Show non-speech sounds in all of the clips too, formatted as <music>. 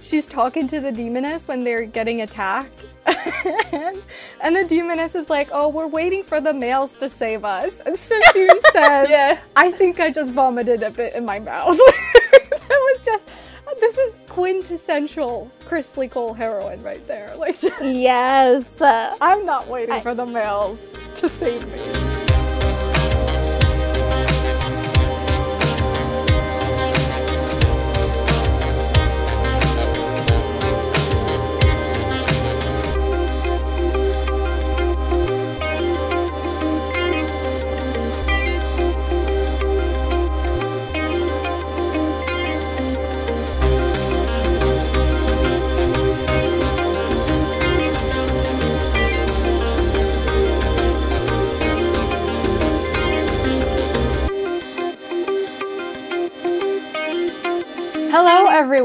she's talking to the demoness when they're getting attacked. <laughs> and the demoness is like, "Oh, we're waiting for the males to save us." And Sejun <laughs> says, Yeah. "I think I just vomited a bit in my mouth." <laughs> that was just this is quintessential Kresley Cole heroine right there. Like, just- Yes. I'm not waiting I- for the males to save me.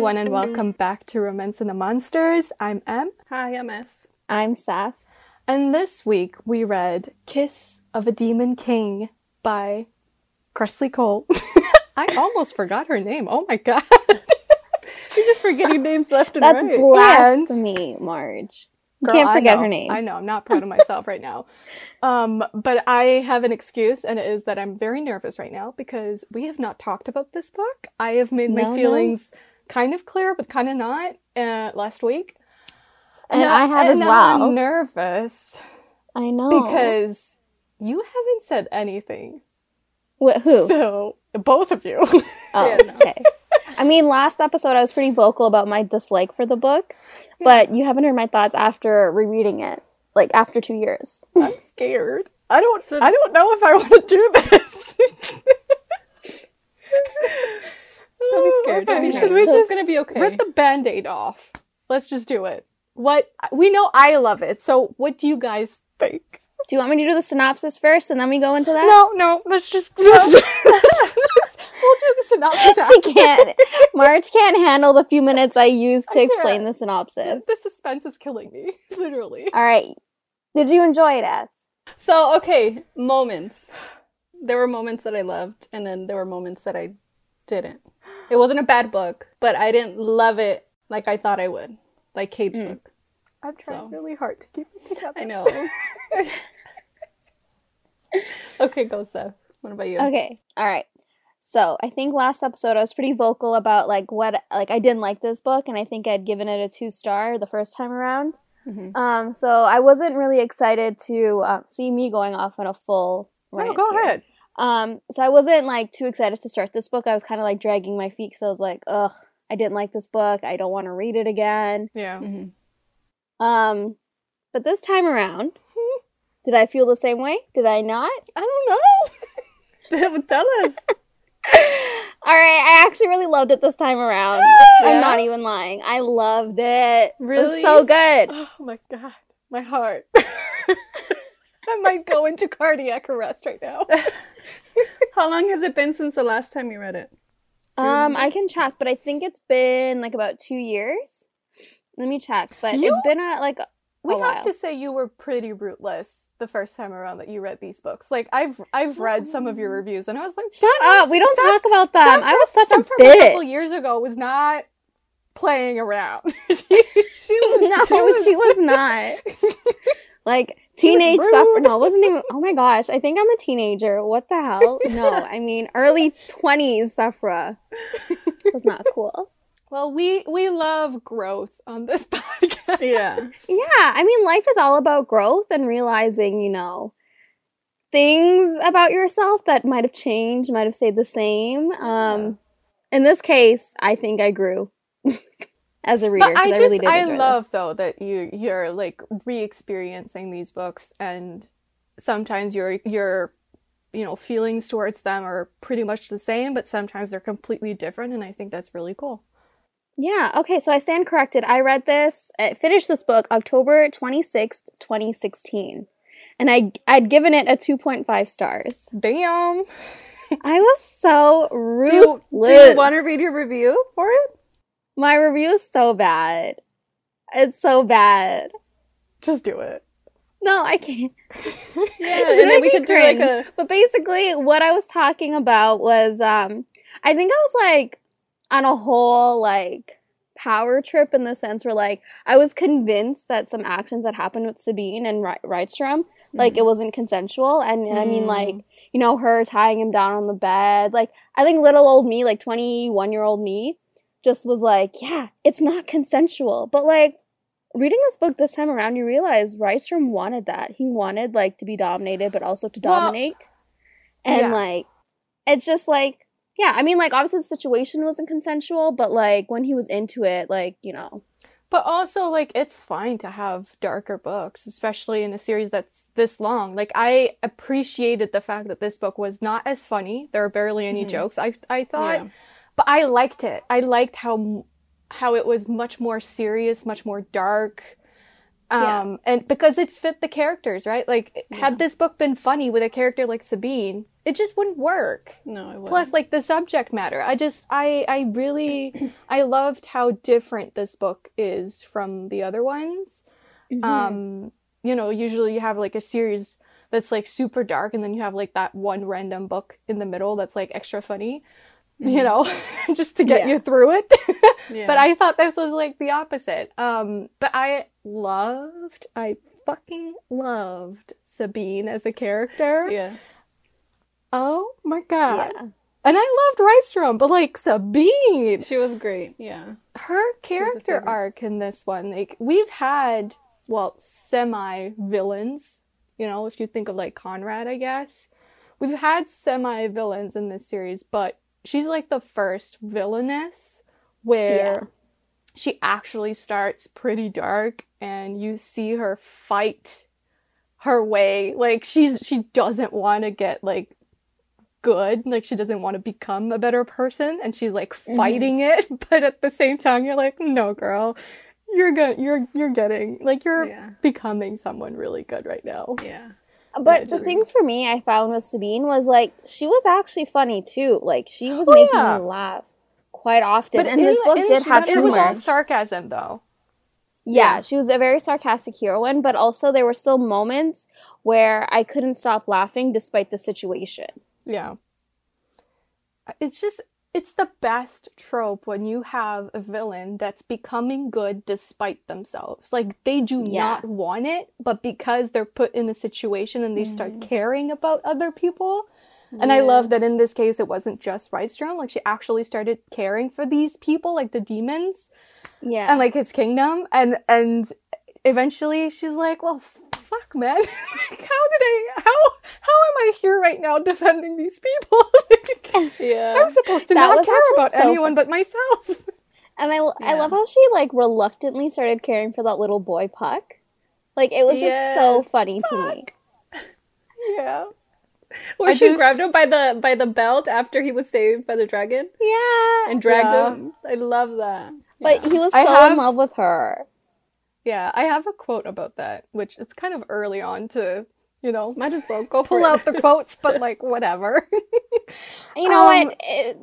Everyone, and welcome back to Romance and the Monsters. I'm Em, Hi, MS. I'm Seth. and this week we read Kiss of a Demon King by Kresley Cole. <laughs> I almost forgot her name. Oh my god. <laughs> You're just forgetting names left and That's right. That's blasphemy, Marge. You Girl, can't forget her name. I know. I'm not proud of myself right now. Um, but I have an excuse, and it is that I'm very nervous right now because we have not talked about this book. I have made No, my no. feelings kind of clear, but kind of not uh, last week. And I have as well. I'm nervous I know. because you haven't said anything. Wh- who? So both of you. <laughs> Oh, Yeah, no. okay. I mean, last episode I was pretty vocal about my dislike for the book, but you haven't heard my thoughts after rereading it, like after two years. I'm <laughs> scared. I don't. So- I don't know if I want to do this. <laughs> Don't be scared. Don't Okay, be should scared. we It's just gonna be okay. rip the band-aid off? Let's just do it. What we know, I love it. So, what do you guys think? Do you want me to do the synopsis first and then we go into that? No, no. Let's just. <laughs> Let's, <laughs> we'll do the synopsis. she can't. Marge can't handle the few minutes I use to I explain can't. the synopsis. The suspense is killing me, <laughs> literally. All right. Did you enjoy it, S? So, okay, moments. There were moments that I loved, and then there were moments that I didn't. It wasn't a bad book, but I didn't love it like I thought I would, like Kate's book. I'm trying So. really hard to keep it together. I know. <laughs> okay, go, Seth. What about you? Okay. All right. So I think last episode I was pretty vocal about like what like I didn't like this book, and I think I'd given it a two star the first time around. Mhm. Um, so I wasn't really excited to uh, see me going off on a full. No, go here. ahead. Um, so I wasn't like too excited to start this book. I was kind of like dragging my feet because I was like, ugh, I didn't like this book. I don't want to read it again. Yeah. Mhm. Um, but this time around, did I feel the same way? Did I not? I don't know. <laughs> Tell us. <laughs> All right, I actually really loved it this time around. Yeah? <gasps> I'm not even lying. I loved it. It was Really? so good. Oh my god, my heart. <laughs> I might go into cardiac arrest right now. <laughs> How long has it been since the last time you read it? Um, I can check, but I think it's been like about two years. Let me check, but You- it's been a like a We a have to say you were pretty rootless the first time around that you read these books. Like I've I've read some of your reviews and I was like, Shut up! We don't talk about them. I was such a from a couple years ago was not playing around. she, <laughs> <laughs> she was no, she was not. Like She was teenage stuff. No, it wasn't even. Oh my gosh, I think I'm a teenager. What the hell? No, I mean early twenties. Sephora was not cool. Well, we we love growth on this <laughs> podcast. Yeah. Yeah, I mean, life is all about growth and realizing, you know, things about yourself that might have changed, might have stayed the same. Um, in this case, I think I grew <laughs> as a reader. But I just really did I love though that you you're like re-experiencing these books and sometimes your your you know feelings towards them are pretty much the same but sometimes they're completely different and I think that's really cool. Yeah. Okay. So I stand corrected. I read this, I finished this book October twenty sixth, twenty sixteen, and I I'd given it a two point five stars. Damn. I was so <laughs> Do ruthless. you, do you want to read your review for it? My review is so bad. It's so bad. Just do it. No, I can't. <laughs> Yeah, and then we making could do like a. But basically, what I was talking about was, um, I think I was like on a whole like power trip in the sense where like I was convinced that some actions that happened with Sabine and Ry- Rydstrom like it wasn't consensual and, and I mean like you know her tying him down on the bed like I think little old me like 21 year old me just was like yeah it's not consensual but like reading this book this time around you realize Rydstrom wanted that he wanted like to be dominated but also to Well, dominate and yeah. like it's just like yeah i mean like obviously the situation wasn't consensual but like when he was into it like you know But also, like, it's fine to have darker books, especially in a series that's this long. Like, I appreciated the fact that this book was not as funny. There are barely any mm-hmm. jokes. I I thought, Yeah. But I liked it. I liked how how it was much more serious, much more dark. Um, Yeah. and because it fit the characters, right? Like, had this book been funny with a character like Sabine, it just wouldn't work No, it wasn't. plus like the subject matter i just i i really <clears throat> i loved how different this book is from the other ones um you know usually you have like a series that's like super dark and then you have like that one random book in the middle that's like extra funny you know <laughs> just to get Yeah. you through it <laughs> Yeah. but i thought this was like the opposite um but i loved i fucking loved sabine as a character yes. oh my god yeah and I loved Rydstrom, but like Sabine, She was great. Yeah. her character arc in this one, like we've had, well, semi villains. You know, if you think of like Conrad, I guess we've had semi villains in this series, but she's like the first villainess where Yeah. she actually starts pretty dark, and you see her fight her way. Like she's she doesn't want to get like good like she doesn't want to become a better person and she's like mm-hmm. fighting it <laughs> but at the same time you're like no girl you're good you're you're getting like you're Yeah. becoming someone really good right now Yeah. But the things for me i found with sabine was like she was actually funny too. Like she was Oh, making yeah. me laugh quite often. And in- this book did have some- it was all sarcasm though. Yeah, yeah. she was a very sarcastic heroine but also there were still moments where i couldn't stop laughing despite the situation. Yeah. It's just it's the best trope when you have a villain that's becoming good despite themselves like they do Yeah. not want it but because they're put in a situation and they start mm. caring about other people And I love that in this case it wasn't just Rydstrom. Like she actually started caring for these people, like the demons yeah and like his kingdom. And and eventually she's like, Well fuck man. <laughs> like how did I how how am I here right now defending these people? <laughs> Like, Yeah. I'm supposed to That not care about so anyone but myself. <laughs> And I, I love how she like reluctantly started caring for that little boy Puck. Like it was just so Yes, funny to me. yeah. Where I she just- grabbed him by the by the belt after he was saved by the dragon Yeah. and dragged Yeah. him. I love that. but Yeah. he was so have- in love with her. Yeah. I have a quote about that, which it's kind of early on to, you know, might as well go pull out the <laughs> quotes, but like whatever. <laughs> You know Um, what? It-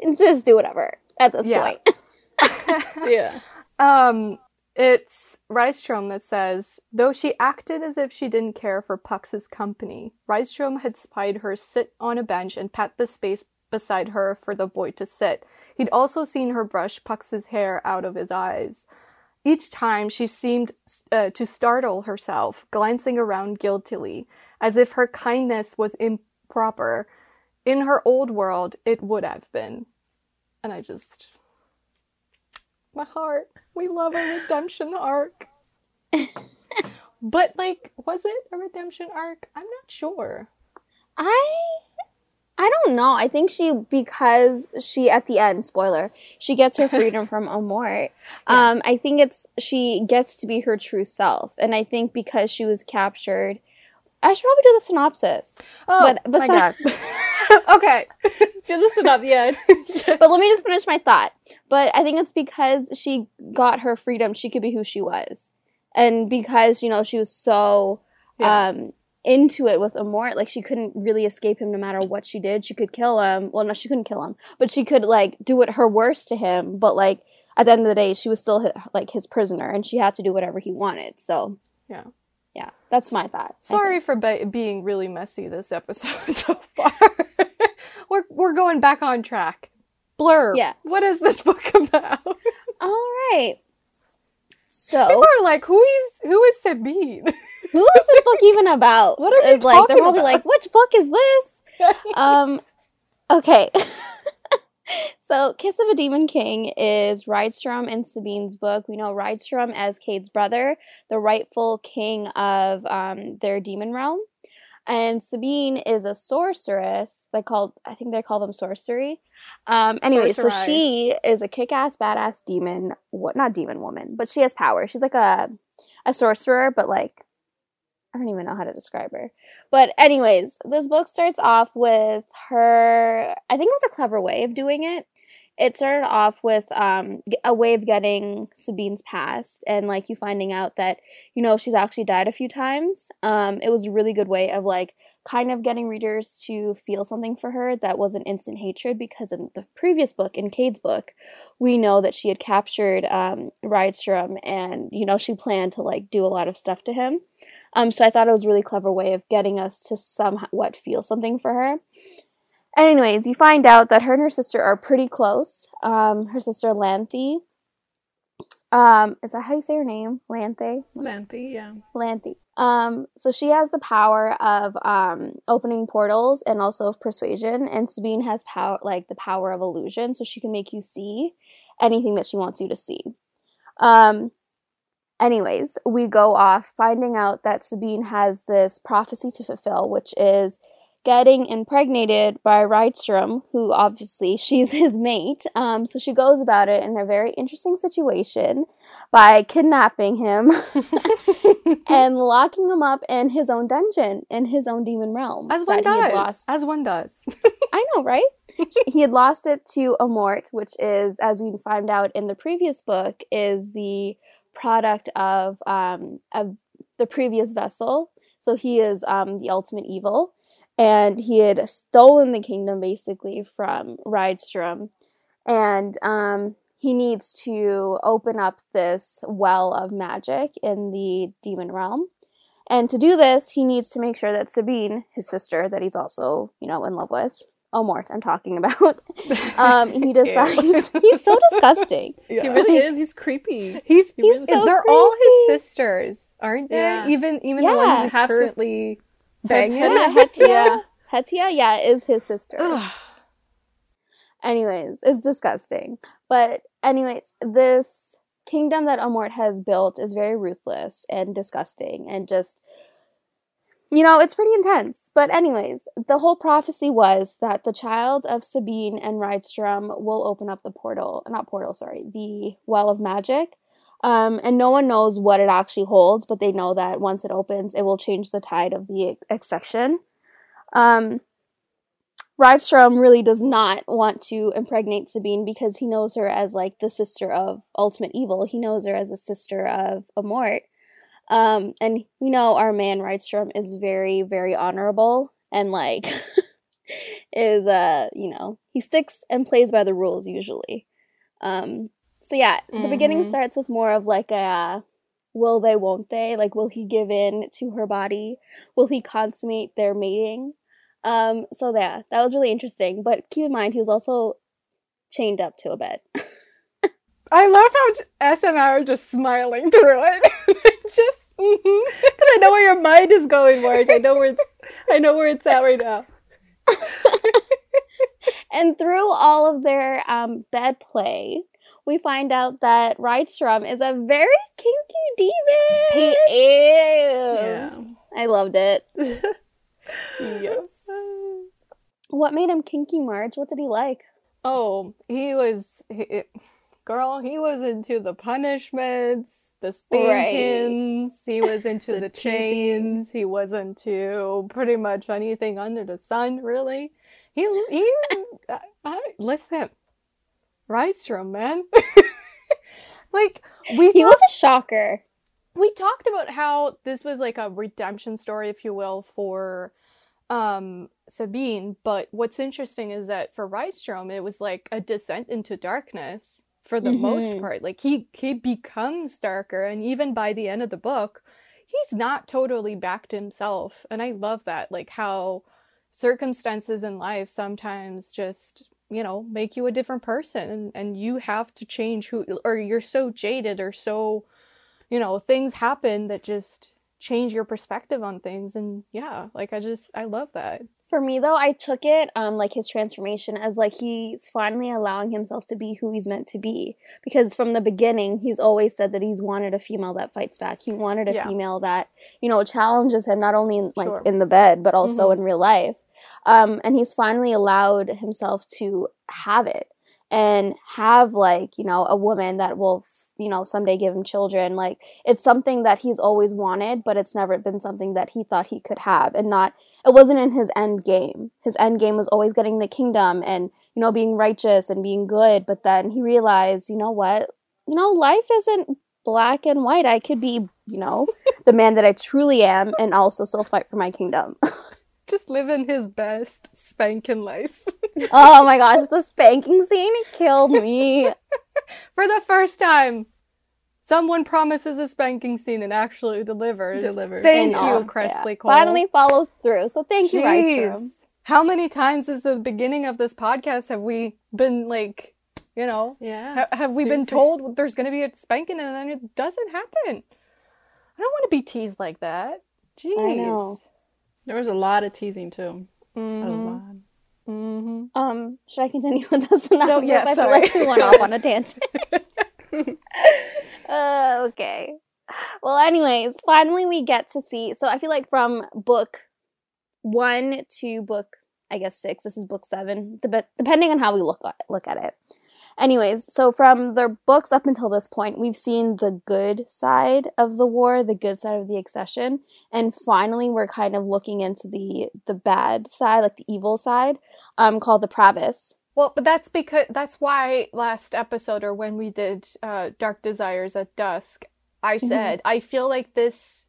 it- just do whatever at this Yeah. point. <laughs> yeah. Um, it's Rydstrom that says, though she acted as if she didn't care for Puck's company, Rydstrom had spied her sit on a bench and pat the space beside her for the boy to sit. He'd also seen her brush Puck's hair out of his eyes. Each time she seemed uh, to startle herself, glancing around guiltily, as if her kindness was improper. In her old world, it would have been. And I just my heart. We love a redemption arc. <laughs> but like, was it a redemption arc? I'm not sure. I I don't know. I think she because she at the end, spoiler, she gets her <laughs> freedom from Omort. Um, I think it's she gets to be her true self, and I think because she was captured, I should probably do the synopsis. Oh But my god. <laughs> okay. Do the enough, yeah. <laughs> but let me just finish my thought. But I think it's because she got her freedom, she could be who she was. And because, you know, she was so Yeah. um into it with Omort, like she couldn't really escape him no matter what she did. She could kill him. Well, no, she couldn't kill him, but she could like do it her worst to him, but like at the end of the day, she was still like his prisoner and she had to do whatever he wanted. So, Yeah. yeah, that's my thought. Sorry for be- being really messy this episode <laughs> so far. <laughs> we're we're going back on track. Blur. Yeah. What is this book <laughs> about? All right. So People are like, who is who is Sabine? Who is this book even about? What are you It's like they're probably about? like, which book is this? <laughs> Um, okay. <laughs> so, Kiss of a Demon King is Rydstrom and Sabine's book. We know Rydstrom as Cade's brother, the rightful king of um, their demon realm. And Sabine is a sorceress. They called, I think they call them sorcery. Um, anyway, so she is a kick-ass, badass demon. What? Not demon woman, but she has power. She's like a a sorcerer, but like I don't even know how to describe her. But anyways, this book starts off with her. I think it was a clever way of doing it. It started off with um, a way of getting Sabine's past and like you finding out that you know she's actually died a few times. Um, it was a really good way of like kind of getting readers to feel something for her that wasn't instant hatred because in the previous book, in Cade's book, we know that she had captured um, Rydstrom and you know she planned to like do a lot of stuff to him. Um, so I thought it was a really clever way of getting us to somewhat feel something for her. Anyways, you find out that her and her sister are pretty close. Um, her sister Lanthe. Um, is that how you say her name? Lanthe? Lanthe, yeah. Lanthe. Um, so she has the power of um, opening portals and also of persuasion, and Sabine has power like the power of illusion, so she can make you see anything that she wants you to see. Um, anyways, we go off finding out that Sabine has this prophecy to fulfill, which is getting impregnated by Rydstrom, who obviously <laughs> she's his mate. Um, so she goes about it in a very interesting situation by kidnapping him <laughs> and locking him up in his own dungeon in his own demon realm As one that he had does. As one does. <laughs> I know, right? he had lost it to Omort, which is, as we find out in the previous book, is the product of um, of the previous vessel. So he is um, the ultimate evil, and he had stolen the kingdom basically from Rydstrom, and um, he needs to open up this well of magic in the demon realm. And to do this, he needs to make sure that Sabine, his sister, that he's also, you know, in love with, Omort, I'm talking about, <laughs> um, he decides <laughs> he's so disgusting. <laughs> Yeah. He really is. He's creepy. He's, He really so they're all his sisters, aren't they? Yeah. Even even the one Yeah. who's Half sis- currently banging. Yeah, Yeah. Hettiah, Hettiah, yeah, is his sister. Anyways, it's disgusting. But anyways, this kingdom that Omort has built is very ruthless and disgusting and just you know, it's pretty intense. But anyways, the whole prophecy was that the child of Sabine and Rydstrom will open up the portal, not portal, sorry, the well of magic. Um, and no one knows what it actually holds, but they know that once it opens, it will change the tide of the accession. Um, Rydstrom really does not want to impregnate Sabine because he knows her as like the sister of ultimate evil. He knows her as a sister of Omort. Um, and you know our man Rydstrom is very, very honorable and like <laughs> is uh, you know, he sticks and plays by the rules usually. Um, so yeah, the beginning Mhm. starts with more of like a uh, will they, won't they? Like, will he give in to her body? Will he consummate their mating? Um, so yeah, that was really interesting. But keep in mind, he was also chained up to a bed. <laughs> I love how S and SMR are just smiling through it. <laughs> <laughs> just. <laughs> Because I know where your mind is going, Marge. I know where it's. I know where it's at right now. <laughs> and through all of their um, bed play, we find out that Rydstrom is a very kinky demon. He is. Yeah. I loved it. Yes. What made him kinky, Marge? What did he like? Oh, he was, he, girl. He was into the punishments, the Right. spankings. He <laughs> was into the, The chains. He was into pretty much anything under the sun. Really, he he. I, I, listen, Rydstrom, man. <laughs> like we He was a shocker. we talked about how this was like a redemption story, if you will, for um Sabine. But what's interesting is that for Rydstrom, it was like a descent into darkness for the most Mhm. part. Like he he becomes darker, and even by the end of the book, he's not totally back to himself. And I love that, like how circumstances in life sometimes just you know, make you a different person and, and you have to change who or you're so jaded or so you know, things happen that just change your perspective on things and yeah, like I just I love that. For me though, I took it um like his transformation as like he's finally allowing himself to be who he's meant to be. Because from the beginning, he's always said that he's wanted a female that fights back. He wanted a Yeah. female that, you know, challenges him not only in like Sure. in the bed, but also Mhm. in real life. Um and he's finally allowed himself to have it and have like, you know, a woman that will you know someday give him children like it's something that he's always wanted but it's never been something that he thought he could have and not it wasn't in his end game. His end game was always getting the kingdom and you know being righteous and being good. But then he realized, you know what? You know, life isn't black and white. I could be, you know, <laughs> the man that I truly am and also still fight for my kingdom. <laughs> Just living his best spanking life. <laughs> oh my gosh, the spanking scene killed me. <laughs> For the first time, someone promises a spanking scene and actually delivers. Delivers. Thank And, you, uh, Kresley yeah, Cole. Finally follows through. So thank you, Jeez. Rydstrom. How many times since the beginning of this podcast have we been like, you know, Yeah. ha- have we been told there's going to be a spanking and then it doesn't happen? I don't want to be teased like that. Jeez. Know. There was a lot of teasing too. A Mhm. lot. Mhm. Um, should I continue with this? synopsis? <laughs> yeah, I feel like we went off on a tangent. uh, <laughs> <laughs> okay. Well, anyways, finally we get to see. So I feel like from book one to book, I guess six. This is book seven, dep- depending on how we look at look at it. Anyways, so from the books up until this point, we've seen the good side of the war, the good side of the accession, and finally we're kind of looking into the the bad side, like the evil side, um, called the Pravus. Well, but that's because that's why last episode or when we did uh, Dark Desires at Dusk, I Mm-hmm. said I feel like this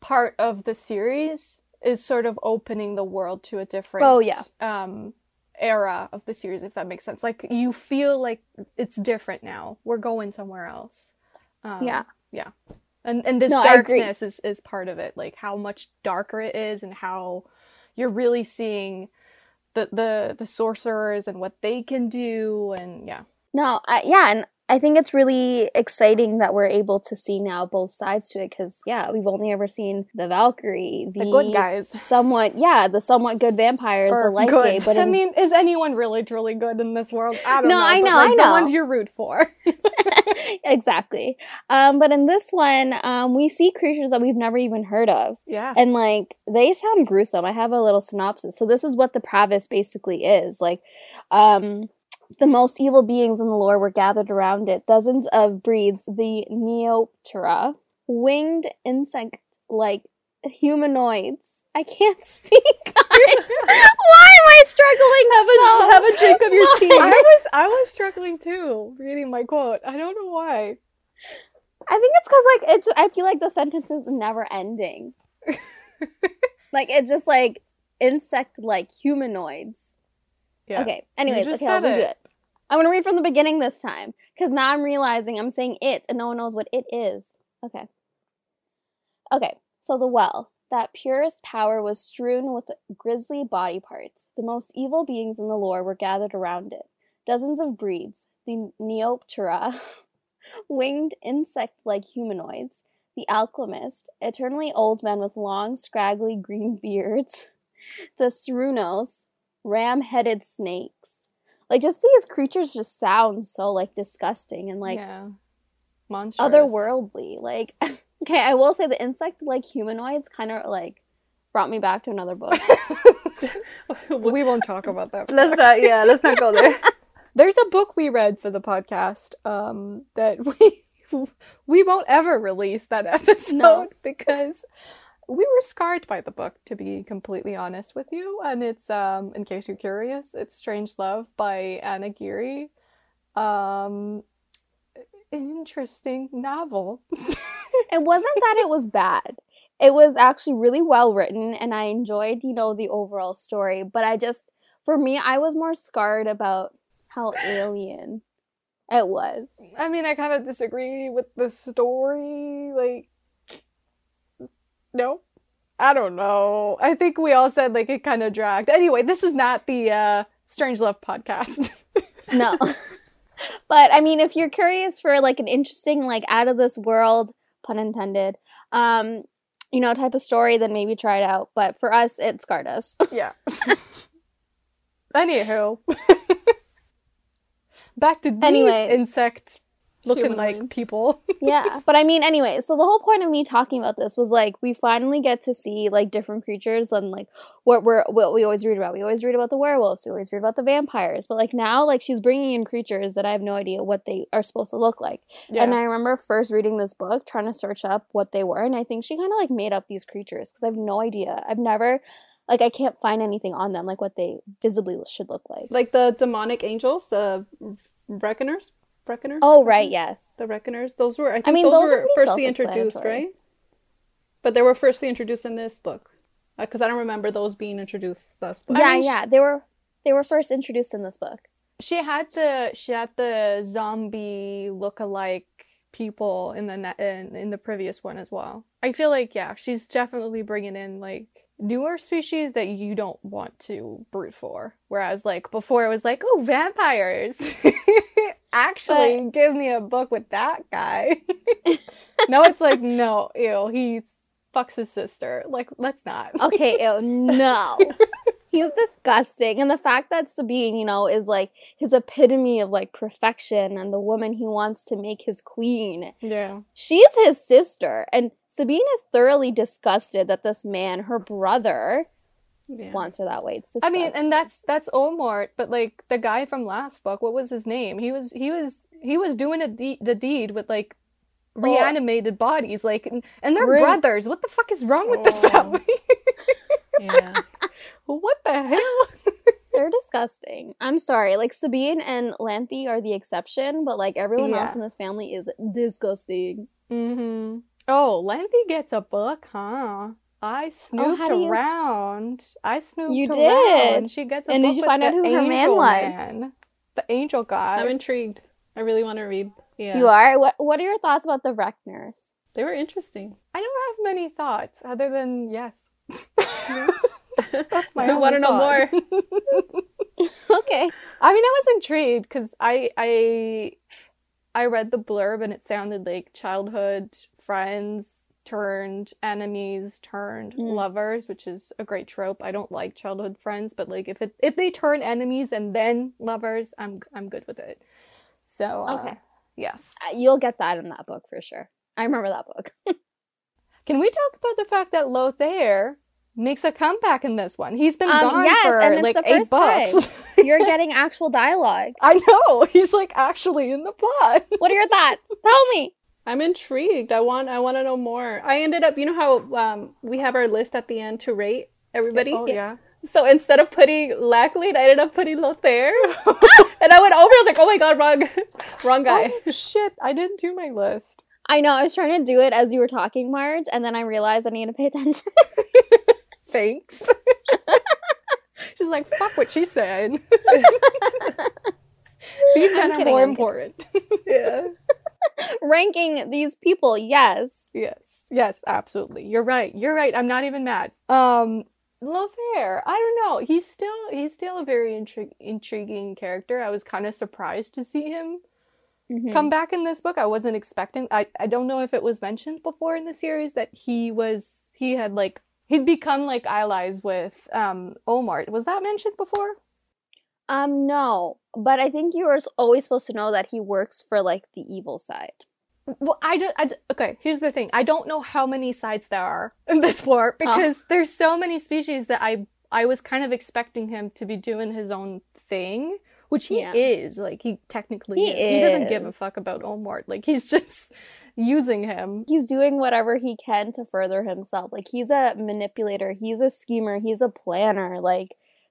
part of the series is sort of opening the world to a different Oh, yeah. um era of the series if that makes sense. Like you feel like it's different now. We're going somewhere else. Um, Yeah. Yeah. And and this No, darkness is is part of it. Like how much darker it is and how you're really seeing the the the sorcerers and what they can do and yeah. No, I, yeah, and I think it's really exciting that we're able to see now both sides to it because yeah, we've only ever seen the Valkyrie, the, The good guys. somewhat yeah, the somewhat good vampires, the light good. gay, but I mean, is anyone really truly good in this world? I don't No, know. I know, like, I The ones you root for. <laughs> <laughs> exactly. Um, but in this one, um, we see creatures that we've never even heard of. yeah. And like they sound gruesome. I have a little synopsis. So this is what the Pravus basically is. Like um the most evil beings in the lore were gathered around it. Dozens of breeds, the Neoptera, winged insect like humanoids. I can't <laughs> speak, guys. <laughs> Why am I struggling Have a so have a drink of your much? tea. <laughs> I was I was struggling too reading my quote. I don't know why. I think it's because like it's. I feel like the sentence is never ending. like it's just like insect like humanoids. Yeah. Okay. Anyways, okay, said do it. I'm gonna read from the beginning this time because now I'm realizing I'm saying it and no one knows what it is. Okay. Okay. So the well, that purest power was strewn with grisly body parts. The most evil beings in the lore were gathered around it. Dozens of breeds, the Neoptera, <laughs> winged insect-like humanoids, the alchemist, eternally old men with long, scraggly green beards, <laughs> the Cerunos, ram-headed snakes. Like just these creatures just sound so like disgusting and like yeah. Monstrous. otherworldly. Like <laughs> okay, I will say the insect like humanoids kind of like brought me back to another book. <laughs> <laughs> we won't talk about that. let's not. Yeah, let's not go there. There's a book we read for the podcast um, that we we won't ever release that episode No. because we were scarred by the book to be completely honest with you and it's um in case you're curious it's Strange Love by Ann Aguirre um an interesting novel <laughs> it wasn't that it was bad. It was actually really well written and I enjoyed, you know, the overall story, but I just for me I was more scarred about how alien it was. I mean I kind of disagree with the story like no I don't know. I think we all said like it kind of dragged. Anyway, this is not the uh Strange Love podcast. <laughs> no. but I mean, if you're curious for like an interesting, like out of this world, pun intended, um, you know, type of story, then maybe try it out. But for us, it scarred us. <laughs> yeah. Anywho, <laughs> back to these Anyway. insect looking like people. <laughs> yeah. But I mean, anyway, so the whole point of me talking about this was like we finally get to see like different creatures and like what we're what we always read about. We always read about the werewolves. We always read about the vampires. But like now, like she's bringing in creatures that I have no idea what they are supposed to look like. Yeah. And I remember first reading this book, trying to search up what they were, and I think she kind of like made up these creatures because I have no idea. I've never, like, I can't find anything on them, like what they visibly should look like. Like the demonic angels, the reckoners, reckoners. Oh, right, yes. The reckoners. Those were. I think mean, those, those were pretty firstly introduced, right? But they were firstly introduced in this book, uh, because I don't remember those being introduced thus. book. yeah, mean, sh- yeah, they were they were first introduced in this book. she had the she had the zombie look-alike people in the ne- in, in the previous one as well. I feel like yeah, she's definitely bringing in like newer species that you don't want to brute for. Whereas like before it was like, oh, vampires. <laughs> Actually, give me a book with that guy. <laughs> no, it's like no, ew, he fucks his sister. Like, let's not. Okay, <laughs> ew, no. <laughs> He's disgusting. And the fact that Sabine, you know, is like his epitome of like perfection and the woman he wants to make his queen. Yeah. She's his sister. And Sabine is thoroughly disgusted that this man, her brother, Yeah. wants her that way. It's I mean, and that's that's Omort, but like the guy from last book, what was his name? He was he was he was doing a de- the deed with like reanimated bodies, like and, and they're Rude. brothers. What the fuck is wrong with this Oh. family? <laughs> Yeah. <laughs> what the hell? <laughs> They're disgusting. I'm sorry. Like Sabine and Lanthe are the exception, but like everyone else in this family is disgusting. mm-hmm. Oh, Lanthe gets a book, huh? I oh, snooped how do you- around. I snooped You around. did. She gets a And did you with find out who her man angel was? man. The angel god. I'm intrigued. I really want to read. Yeah. You are. What What are your thoughts about the Reckners? They were interesting. I don't have many thoughts other than yes. <laughs> <laughs> That's my I want to know more. <laughs> okay. I mean, I was intrigued because I I I read the blurb and it sounded like childhood friends turned enemies turned Mm. lovers, which is a great trope. I don't like childhood friends, but like if it if they turn enemies and then lovers, I'm I'm good with it. So uh, Okay. yes. Uh, You'll get that in that book for sure. I remember that book. <laughs> Can we talk about the fact that Lothaire makes a comeback in this one? He's been Um, gone yes, for like the eight first books. <laughs> You're getting actual dialogue. I know. <laughs> He's like actually in the plot. What are your thoughts? Tell me. I'm intrigued. I want. I want to know more. I ended up. You know how um, we have our list at the end to rate everybody. Oh yeah. So instead of putting Lachlain, I ended up putting Lothaire. <laughs> and I went over. I was like, oh my god, wrong, wrong guy. Oh shit! I didn't do my list. I know. I was trying to do it as you were talking, Marge, and then I realized I need to pay attention. <laughs> Thanks. <laughs> She's like, fuck what she said. These men I'm are more important. yeah. <laughs> Ranking these people, yes. Yes. Yes, absolutely. You're right. You're right. I'm not even mad. Um Lothaire, I don't know. He's still he's still a very intri- intriguing character. I was kind of surprised to see him Mhm. come back in this book. I wasn't expecting. I I don't know if it was mentioned before in the series that he was he had like he'd become like allies with um Omar. Was that mentioned before? Um, no, but I think you are always supposed to know that he works for like the evil side. Well, I just, I okay. Here's the thing. I don't know how many sides there are in this war because there's so many species that I I was kind of expecting him to be doing his own thing, which he Yeah. is. Like he technically He is. He doesn't give a fuck about Omar. Like he's <laughs> just using him. He's doing whatever he can to further himself. Like he's a manipulator, he's a schemer, he's a planner. Like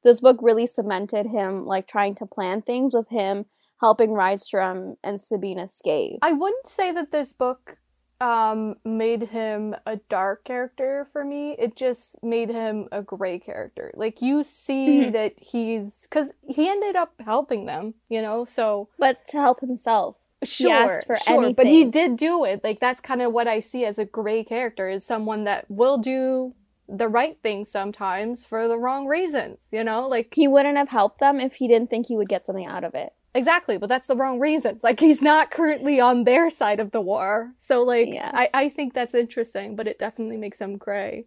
this book really cemented him like trying to plan things with him helping Rydstrom and Sabine escape. I wouldn't say that this book um made him a dark character for me. It just made him a gray character. Like you see Mhm. that he's cuz he ended up helping them, you know? So But to help himself. sure, asked for sure, but he did do it. Like that's kind of what I see as a gray character is someone that will do the right thing sometimes for the wrong reasons, you know? Like He wouldn't have helped them if he didn't think he would get something out of it. Exactly, but that's the wrong reasons. Like he's not currently on their side of the war. So like Yeah. I, I think that's interesting, but it definitely makes him gray.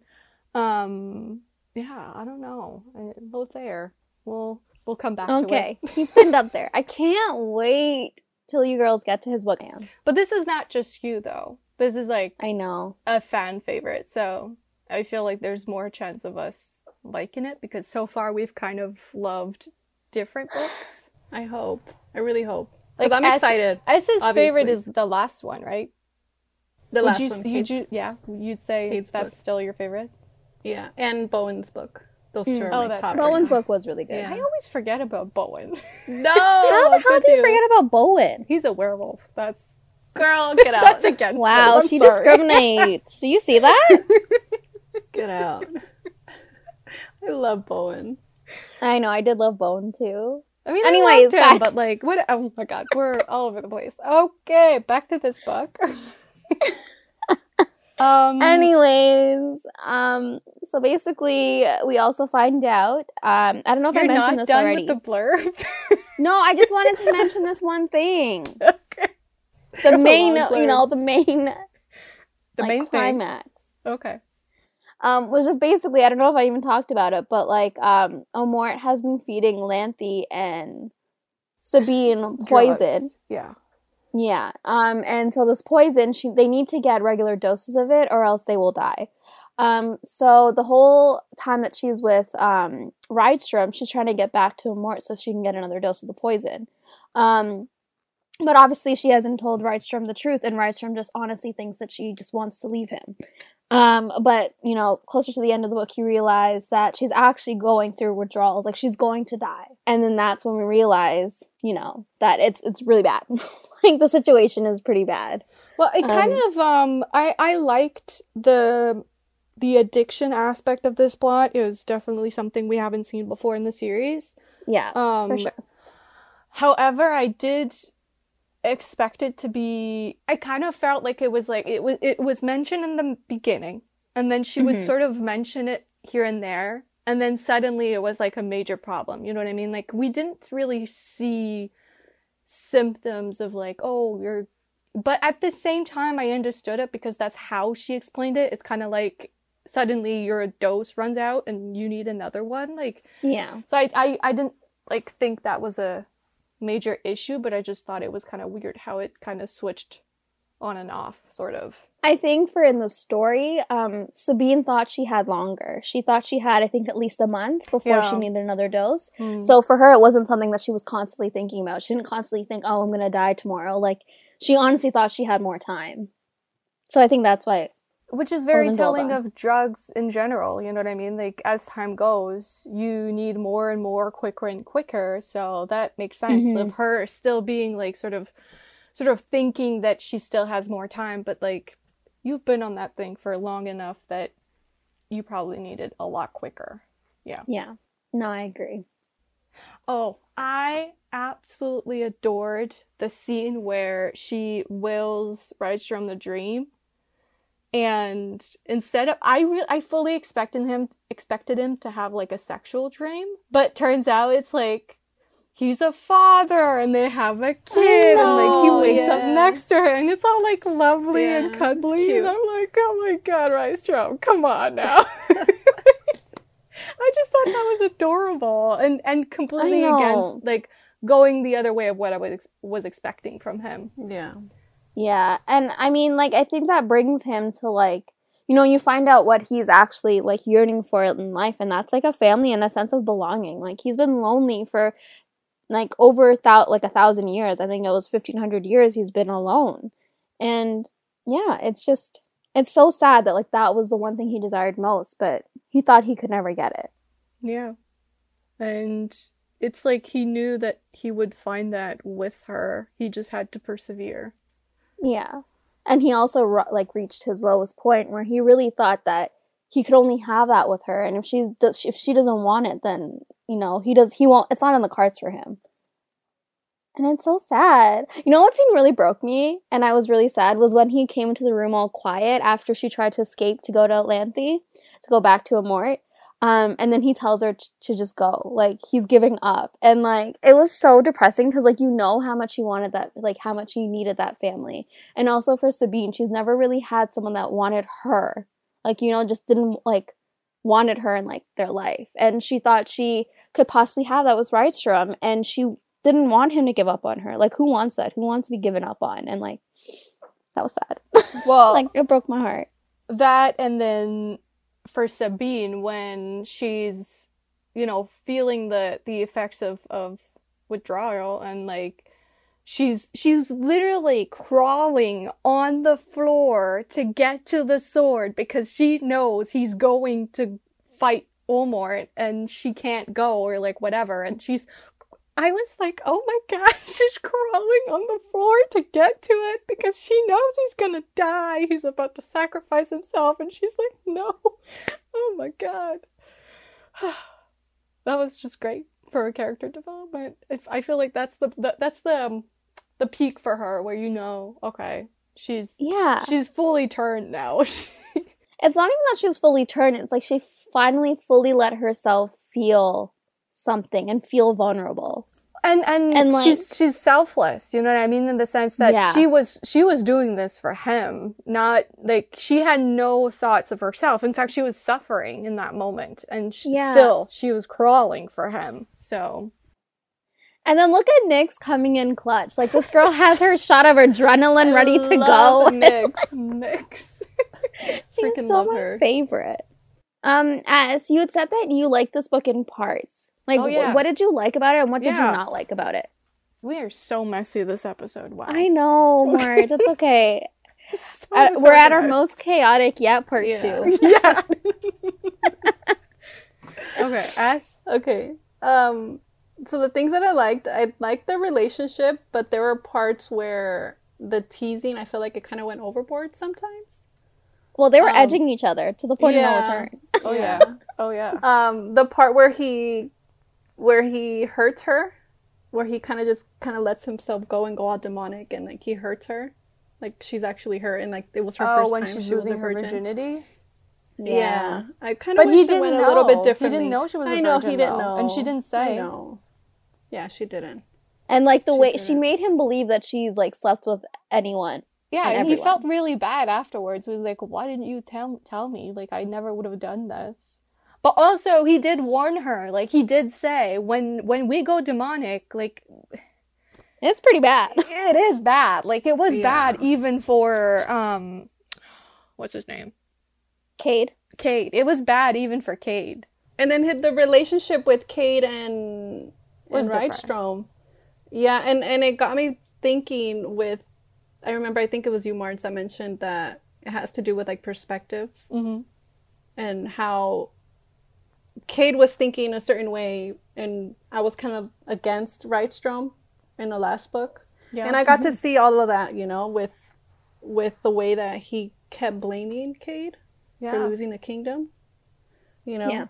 Um yeah, I don't know. I, both there. We'll we'll come back to it. Okay, he's pinned up there. I can't wait till you girls get to his book. But this is not just you though. This is like I know. a fan favorite. So I feel like there's more chance of us liking it because so far we've kind of loved different books. <sighs> I hope. I really hope. Like Like, I'm as- excited. S's favorite is the last one, right? The Would last you, one. you, Kate's- you, yeah, you'd say Kate's that's book. still your favorite. yeah, and Bowen's book. Those two hmm. are Oh, my top. right. right Bowen's now. book was really good. Yeah. I always forget about Bowen. <laughs> No. How the hell do you too. forget about Bowen? He's a werewolf. That's Girl, <laughs> get out. that's against. Wow, him. I'm she sorry. discriminates. Do <laughs> you see that? Get out. <laughs> I love Bowen. I know. I did love Bowen too. I mean, Anyways, I loved him, guys. but like, what? Oh my god, we're all over the place. Okay, back to this book. <laughs> um. Anyways, um, so basically, we also find out. Um, I don't know if you're I mentioned not this done already. with the blurb. <laughs> No, I just wanted to mention this one thing. okay. The a main, you know, the main, The like, main thing. climax. Okay. Um, was just basically I don't know if I even talked about it, but like um, Omort has been feeding Lanthe and Sabine poison. Drugs. Yeah. Yeah. Um, and so this poison, she they need to get regular doses of it, or else they will die. Um, so the whole time that she's with um Rydstrom, she's trying to get back to Mort so she can get another dose of the poison. Um, but obviously she hasn't told Rydstrom the truth, and Rydstrom just honestly thinks that she just wants to leave him. Um, but you know, closer to the end of the book, you realize that she's actually going through withdrawals, like she's going to die, and then that's when we realize, you know, that it's it's really bad. <laughs> like the situation is pretty bad. Well, it kind Um, of um I I liked the the addiction aspect of this plot. It was definitely something we haven't seen before in the series. Yeah, Um for sure. However, I did expect it to be I kind of felt like it was like it was it was mentioned in the beginning and then she would Mhm. sort of mention it here and there and then suddenly it was like a major problem. You know what I mean? Like we didn't really see symptoms of like, oh, you're but at the same time I understood it because that's how she explained it. It's kind of like suddenly your dose runs out and you need another one. Like Yeah. so I, I, I didn't like think that was a major issue, but I just thought it was kind of weird how it kind of switched on and off, sort of. I think for in the story, um, Sabine thought she had longer. She thought she had, I think, at least a month before she needed another dose. So So for her, it wasn't something that she was constantly thinking about. She didn't constantly think, "Oh, I'm gonna die tomorrow." Like she honestly thought she had more time. So I think that's why. Which is very telling of drugs in general. You know what I mean? Like as time goes, you need more and more, quicker and quicker. So that makes sense Mhm. of her still being like sort of, sort of thinking that she still has more time, but like you've been on that thing for long enough that you probably need it a lot quicker. Yeah yeah. No, I agree. Oh, I absolutely adored the scene where she wills Rydstrom the dream. And instead of I re- I fully expected him expected him to have like a sexual dream, but turns out it's like he's a father and they have a kid and like he know, wakes up next to her and it's all like lovely Yeah, and cuddly and I'm like, oh my god, Rydstrom, come on now. <laughs> I just thought that was adorable and and completely against like going the other way of what I was ex- was expecting from him. Yeah. Yeah, and I mean, like, I think that brings him to like, you know, you find out what he's actually like yearning for in life, and that's like a family and a sense of belonging. Like, he's been lonely for like over thou- like a thousand years. I think it was fifteen hundred years he's been alone, and yeah, it's just it's so sad that like that was the one thing he desired most, but he thought he could never get it. Yeah. And it's like he knew that he would find that with her. He just had to persevere. Yeah. And he also like reached his lowest point where he really thought that he could only have that with her and if she's if she doesn't want it then you know he does he won't it's not in the cards for him. And it's so sad. You know what scene really broke me and I was really sad was when he came into the room all quiet after she tried to escape to go to Lanthe. to go back to Omort. Um, and then he tells her t- to just go, like he's giving up, and like it was so depressing because like you know how much he wanted that, like how much he needed that family, and also for Sabine, she's never really had someone that wanted her, like you know, just didn't like wanted her in like their life, and she thought she could possibly have that with Rydstrom, and she didn't want him to give up on her. Like who wants that? Who wants to be given up on? And like that was sad. <laughs> Well, like it broke my heart. that and then for Sabine when she's you know feeling the the effects of of withdrawal and like she's she's literally crawling on the floor to get to the sword because she knows he's going to fight Omort and she can't go or like whatever. And she's I was like, oh my god, <laughs> she's crawling on the floor to get to it because she knows he's gonna die. He's about to sacrifice himself, and she's like, no. <laughs> Oh my god. <sighs> that was just great for her character development. If I feel like that's the, the that's the um, the peak for her, where you know, okay, she's Yeah. she's fully turned now. <laughs> It's not even that she was fully turned, it's like she finally fully let herself feel something and feel vulnerable. and and, And, like- she's she's selfless you know what i mean in the sense that Yeah. she was she was doing this for him not like she had no thoughts of herself in fact she was suffering in that moment and sh- Yeah. still she was crawling for him so And then look at Nyx coming in clutch. Like this girl has her shot of adrenaline ready to go. <laughs> Nyx. mix <laughs> She's still love my her. favorite. Um, as you had said that you liked this book in parts. Like, Oh, wh- what did you like about it, and what did Yeah. you not like about it? we are so messy this episode wow I know, Mart. That's <laughs> okay. So Uh, we're at our most chaotic yet, part Yeah. two. <laughs> yeah <laughs> okay s Okay. Um so the things that I liked, I liked the relationship, but there were parts where the teasing, I feel like it kind of went overboard sometimes. Well, they were Um, edging each other to the point of no return. oh yeah oh yeah Um the part where he where he hurts her, where he kind of just kind of lets himself go and go all demonic and like he hurts her. Like she's actually hurt and like it was her oh first when time she's she was a losing her virgin. virginity Yeah. I kind of But wish he didn't went know. a little bit He didn't know she was a I know virgin, he didn't though, know, and she didn't say. No. Yeah, she didn't. And like the She way didn't. she made him believe that she's like slept with anyone. Yeah, and and, he felt really bad afterwards. He was like, "Why didn't you tell tell me? Like, I never would have done this." But also, he did warn her. Like, he did say, "When when we go demonic, like It's pretty bad. <laughs> it is bad. Like, it was Yeah. bad even for um, what's his name, Cade. Cade. It was bad even for Cade. And then hit the relationship with Cade and Was and different. Rydstrom. Yeah, and and it got me thinking. With I remember, I think it was you, Martins, that mentioned that it has to do with like perspectives Mm-hmm. and how Cade was thinking a certain way, and I was kind of against Rydstrom in the last book. Yeah, And I got to mm-hmm. see all of that, you know, with with the way that he kept blaming Cade for losing the kingdom. You know. Yeah.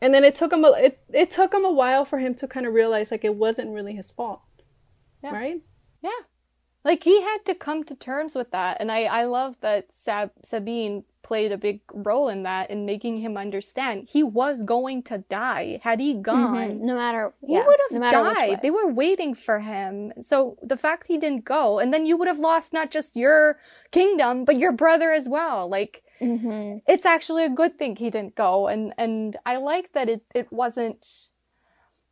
And then it took him a it, it took him a while for him to kind of realize like it wasn't really his fault. Yeah. Right? Yeah. Like he had to come to terms with that. And I, I love that Sab- Sabine played a big role in that in making him understand he was going to die. Had he gone, Mhm. No matter he yeah, would have way. died. They were waiting for him. So the fact he didn't go, and then you would have lost not just your kingdom, but your brother as well. Like hmm it's actually a good thing he didn't go and and i like that it it wasn't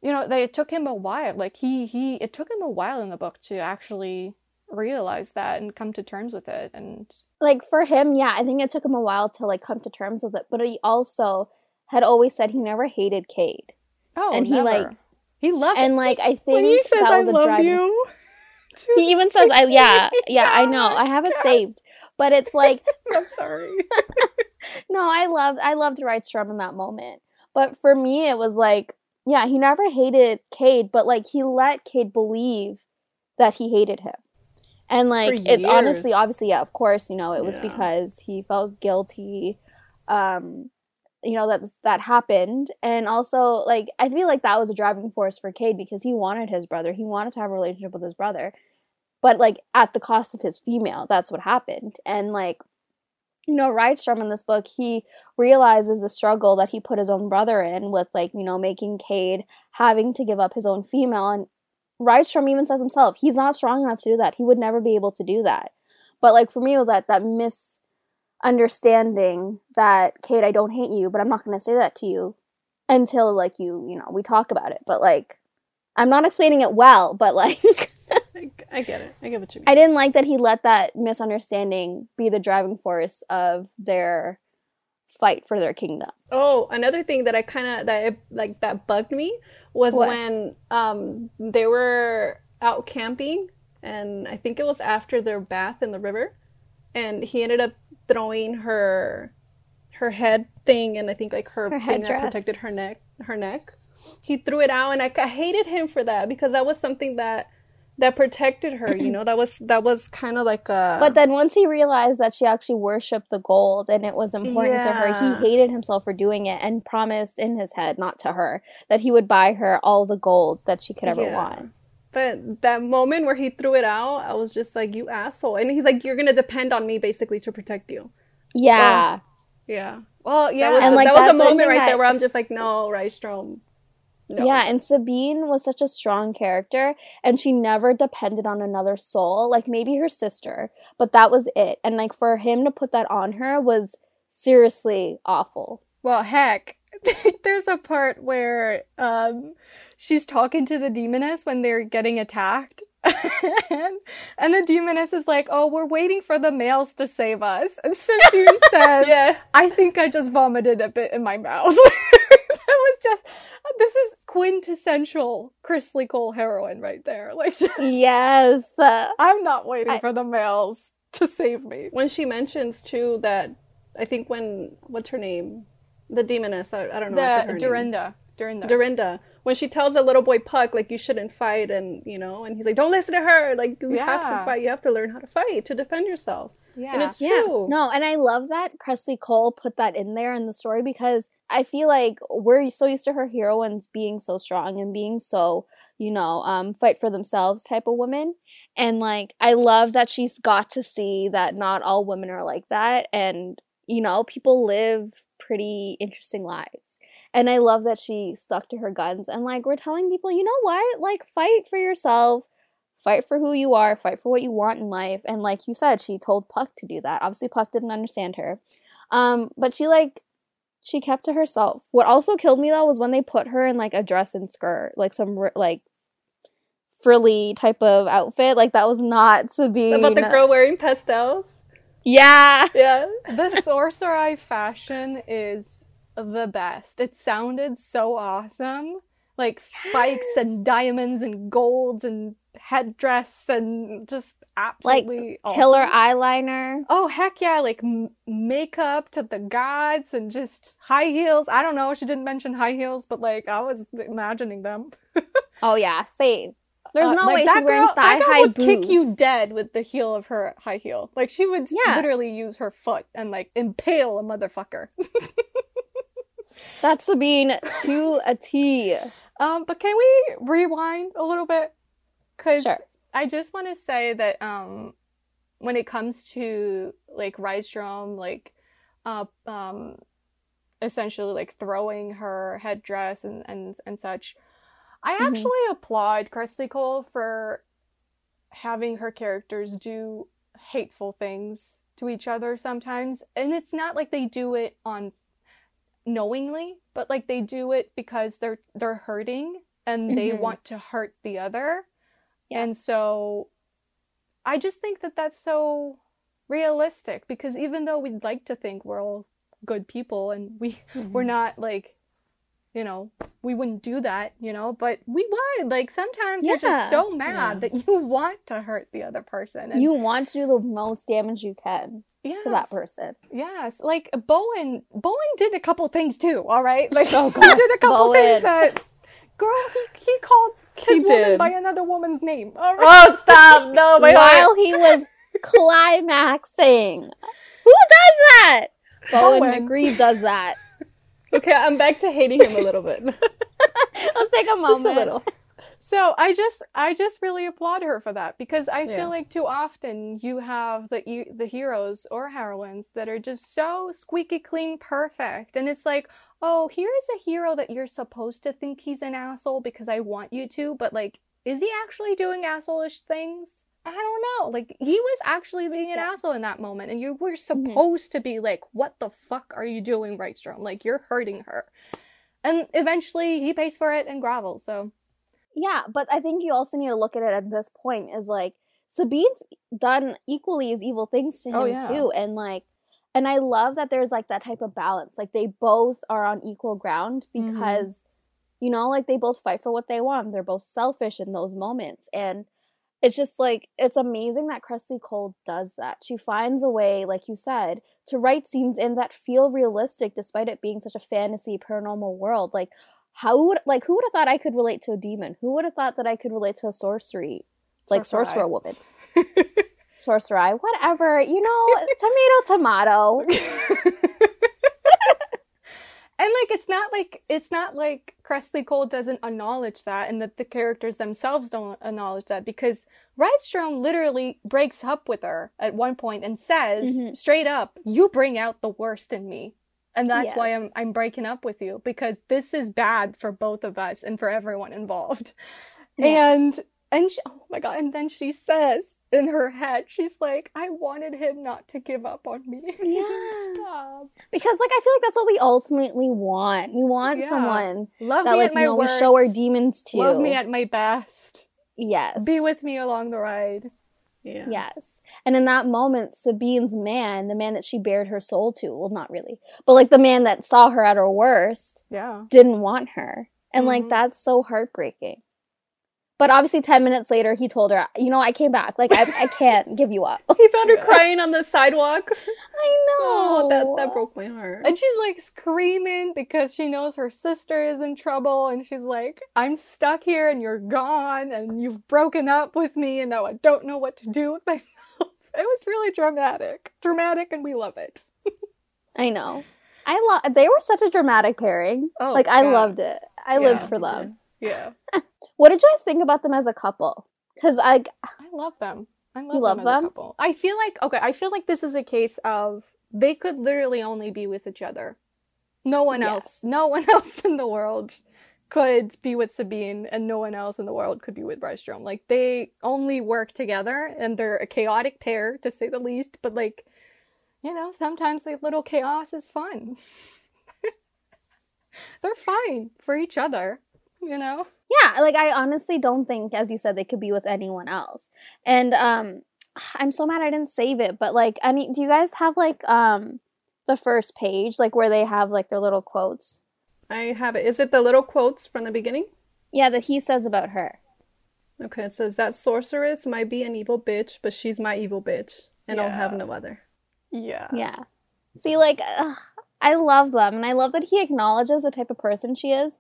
you know that it took him a while like he he it took him a while in the book to actually realize that and come to terms with it and Like for him, yeah, I think it took him a while to like come to terms with it. But he also had always said he never hated Cade. oh And he, never. like- he loved And like I think when he says that was a love driving you <laughs> He even says, "I yeah, yeah, <laughs> I know. I have it God. saved." But it's like, <laughs> i'm sorry no, I loved, I loved Rydstrom in that moment. But for me, it was like, yeah, he never hated Cade, but like he let Cade believe that he hated him, and like it's honestly, obviously, yeah, of course, you know, it was Yeah. because he felt guilty. Um, you know that that happened, and also like I feel like that was a driving force for Cade because he wanted his brother, he wanted to have a relationship with his brother, but like at the cost of his female. That's what happened, and like you know, Rydstrom in this book, he realizes the struggle that he put his own brother in with, like, you know, making Cade having to give up his own female. And Rydstrom even says himself, he's not strong enough to do that. He would never be able to do that. But, like, for me, it was that, that misunderstanding that, Cade, I don't hate you, but I'm not going to say that to you until, like, you, you know, we talk about it. But, like, I'm not explaining it well, but, like, <laughs> I, I get it. I get what you mean. I didn't like that he let that misunderstanding be the driving force of their fight for their kingdom. Oh, another thing that I kind of that it, like that bugged me was What? when um they were out camping and I think it was after their bath in the river and he ended up throwing her her head thing and I think like her, Her thing that protected her neck her neck. He threw it out and I, I hated him for that because that was something that that protected her, you know. That was that was kind of like a But then once he realized that she actually worshipped the gold and it was important to her, he hated himself for doing it and promised in his head, not to her, that he would buy her all the gold that she could ever Yeah. want. But that moment where he threw it out, I was just like, "You asshole!" And he's like, "You're gonna depend on me basically to protect you." Yeah. Yeah, Well, yeah. that was And, like, that was a moment right there where I'm just like, "No, Rydstrom." No. Yeah, and Sabine was such a strong character and she never depended on another soul, like maybe her sister, but that was it. And like for him to put that on her was seriously awful. Well, heck, <laughs> there's a part where um, she's talking to the demoness when they're getting attacked. <laughs> and, and the demoness is like, "Oh, we're waiting for the males to save us." And <laughs> Sabine says, Yeah. "I think I just vomited a bit in my mouth." That was just this is quintessential Kresley Cole heroine right there. <laughs> Like, just- Yes. I'm not waiting I- for the males to save me. When she mentions too that I think when what's her name, the demoness, I, I don't know. I The forgot her name. Dorinda, Dorinda. Dorinda, when she tells the little boy Puck like you shouldn't fight, and you know, and he's like, "Don't listen to her. Like you have to fight. You have to learn how to fight to defend yourself." yeah, And it's Yeah, true. no, and I love that Kresley Cole put that in there in the story because I feel like we're so used to her heroines being so strong and being so, you know, um, fight for themselves type of women. And like, I love that she's got to see that not all women are like that. And, you know, people live pretty interesting lives. And I love that she stuck to her guns and like, we're telling people, you know what? Like, fight for yourself fight for who you are, fight for what you want in life. And like you said, she told Puck to do that. Obviously, Puck didn't understand her. Um, but she like she kept to herself. What also killed me though was when they put her in like a dress and skirt, like some like frilly type of outfit. Like that was not to be About the girl wearing pastels. Yeah. Yeah. <laughs> the sorceri fashion is the best. It sounded so awesome. Like spikes and diamonds and golds and headdress and just Like absolutely killer awesome. eyeliner. Oh heck yeah! Like m- makeup to the gods and just high heels. I don't know. She didn't mention high heels, but like I was imagining them. <laughs> Oh yeah, same. There's Uh, no like, way that she's wearing girl- thigh that girl high would boots. kick you dead with the heel of her high heel. Like she would Yeah. literally use her foot and like impale a motherfucker. That's Sabine <laughs> to a T. um, but can we rewind a little bit? Because Sure. I just want to say that um, when it comes to like Rydstrom, like uh, um, essentially like throwing her headdress and and and such, I Mhm. actually applaud Kresley Cole for having her characters do hateful things to each other sometimes, and it's not like they do it on knowingly, but like they do it because they're they're hurting and they Mhm. want to hurt the other. Yeah. And so I just think that that's so realistic because even though we'd like to think we're all good people and we <laughs> we're mm-hmm. not like you know, we wouldn't do that, you know, but we would. Like sometimes you're just so mad Yeah. that you want to hurt the other person. And You want to do the most damage you can yes, to that person. Yes, like Bowen. Bowen did a couple things too. All right, <laughs> like Oh, <laughs> he did a couple Bowen. things that girl he, he called his He woman did. by another woman's name. All right. Oh, stop! No, <laughs> my heart. While he was climaxing. Who does that? Bowen Bowen. MacRieve does that. <laughs> Okay, I'm back to hating him a little bit. <laughs> Let's take a moment. Just moment. a little. so I just I just really applaud her for that because I Yeah. feel like too often you have the the heroes or heroines that are just so squeaky clean perfect and it's like oh here's a hero that you're supposed to think he's an asshole because I want you to but like is he actually doing asshole-ish things? I don't know. Like he was actually being an Yeah. asshole in that moment and you were mm-hmm. supposed to be like what the fuck are you doing Rydstrom like you're hurting her. And eventually he pays for it and grovels so. Yeah, but I think you also need to look at it at this point is like Sabine's done equally as evil things to oh, him Oh, yeah. too, and like, and I love that there's like that type of balance. Like they both are on equal ground Mhm. because, you know, like they both fight for what they want. They're both selfish in those moments, and it's just like it's amazing that Kresley Cole does that. She finds a way, like you said, to write scenes in that feel realistic despite it being such a fantasy paranormal world. Like how would like who would have thought I could relate to a demon? Who would have thought that I could relate to a sorcery? Like Sorcerer. sorcerer woman. <laughs> Sorcerer, whatever. You know, tomato <laughs> tomato. <laughs> and like it's not like it's not like Kresley Cole doesn't acknowledge that and that the characters themselves don't acknowledge that because Rydstrom literally breaks up with her at one point and says Mhm. straight up, "You bring out the worst in me." And that's why I'm I'm breaking up with you because this is bad for both of us and for everyone involved. Yeah. And and she, oh my god, and then she says in her head, she's like, "I wanted him not to give up on me." <laughs> Yeah. Stop. Because like I feel like that's what we ultimately want. We want Yeah. someone Love that me like at you know worst. we show our demons to. Love me at my best. yes. Be with me along the ride. Yeah. Yes. And in that moment, Sabine's man, the man that she bared her soul to, well, not really, but like the man that saw her at her worst, Yeah. didn't want her. And like, Mhm. that's so heartbreaking. But obviously, 10 minutes later, he told her, you know, I came back. Like, I, I can't <laughs> give you up. He found her <laughs> crying on the sidewalk. I know. Oh, that that broke my heart. And she's like screaming because she knows her sister is in trouble and she's like, I'm stuck here and you're gone and you've broken up with me and now I don't know what to do with myself. <laughs> It was really dramatic. Dramatic and we love it. I know. I love. They were such a dramatic pairing. Oh, like I God. loved it. I Yeah, lived for we them. Yeah. What did you guys think about them as a couple? Because I, I love them. I love love them, as them? a couple. I feel like okay, I feel like this is a case of they could literally only be with each other. No one else, no one <laughs> else in the world could be with Sabine, and no one else in the world could be with Rydstrom. Like they only work together, and they're a chaotic pair to say the least. But like, you know, sometimes like little chaos is fun. <laughs> they're fine for each other. You know. yeah, like I honestly don't think, as you said, they could be with anyone else. And um, <sighs> I'm so mad I didn't save it. But like, any, do you guys have like um, the first page, like where they have like their little quotes? I have it. Is it the little quotes from the beginning? Yeah, that he says about her. Okay, it says that sorceress might be an evil bitch, but she's my evil bitch, and I'll have no other. Yeah. Yeah. See, like, ugh, I love them. And I love that he acknowledges the type of person she is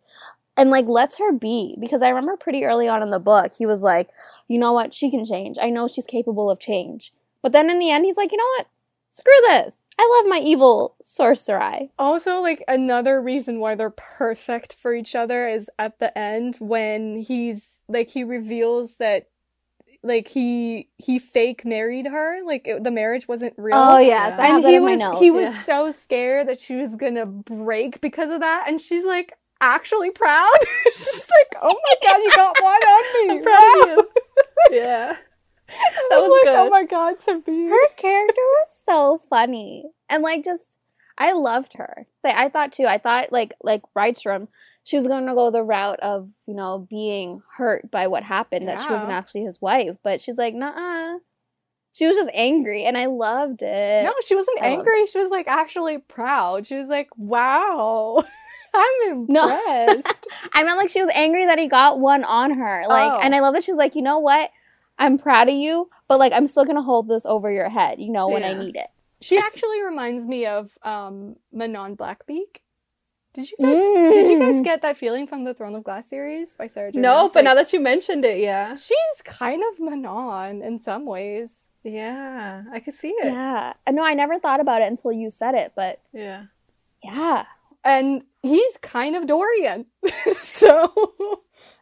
and, like, lets her be. Because I remember pretty early on in the book, he was like, you know what? She can change. I know she's capable of change. But then in the end, he's like, you know what? Screw this. I love my evil sorcerer. Also, like another reason why they're perfect for each other is at the end when he's like he reveals that like he he fake married her, like it, the marriage wasn't real. Oh, yes. I have and that he in my was notes. he was Yeah. so scared that she was gonna break because of that, and she's like actually proud. <laughs> she's like, oh my god, you got one on me. I'm proud <laughs> yeah. That was, was like, oh good. oh my god, Sabine. her character was so funny and like just i loved her Say, i thought too i thought like like Rydstrom, she was going to go the route of you know being hurt by what happened that she wasn't actually his wife but she's like nah she was just angry and i loved it No, she wasn't I angry. She was like actually proud. She was like, wow, <laughs> I'm No. impressed. <laughs> i meant like she was angry that he got one on her like Oh. and i love that she's like you know what i'm proud of you but like i'm still gonna hold this over your head you know when i need it she actually reminds me of um, Manon Blackbeak. Did you guys, did you guys Mm. get that feeling from the Throne of Glass series by Sarah J. No, but Like, now that you mentioned it, yeah. she's kind of Manon in some ways. Yeah, I could see it. Yeah. yeah no i never thought about it until you said it but yeah, yeah and he's kind of Dorian. <laughs> so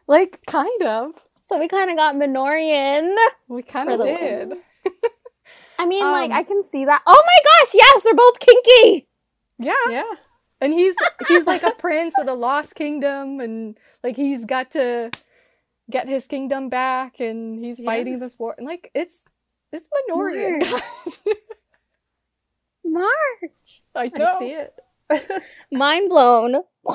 Like, kind of. So we kind of got Manorian. We kind of did. I mean, like Um, I can see that. Oh my gosh, yes, they're both kinky. Yeah. Yeah. And he's he's like a <laughs> prince with a lost kingdom and like he's got to get his kingdom back and he's Yeah. fighting this war. And like it's it's Manorian, Weird. guys. <laughs> March. I know. I see it. <laughs> Mind blown. <laughs>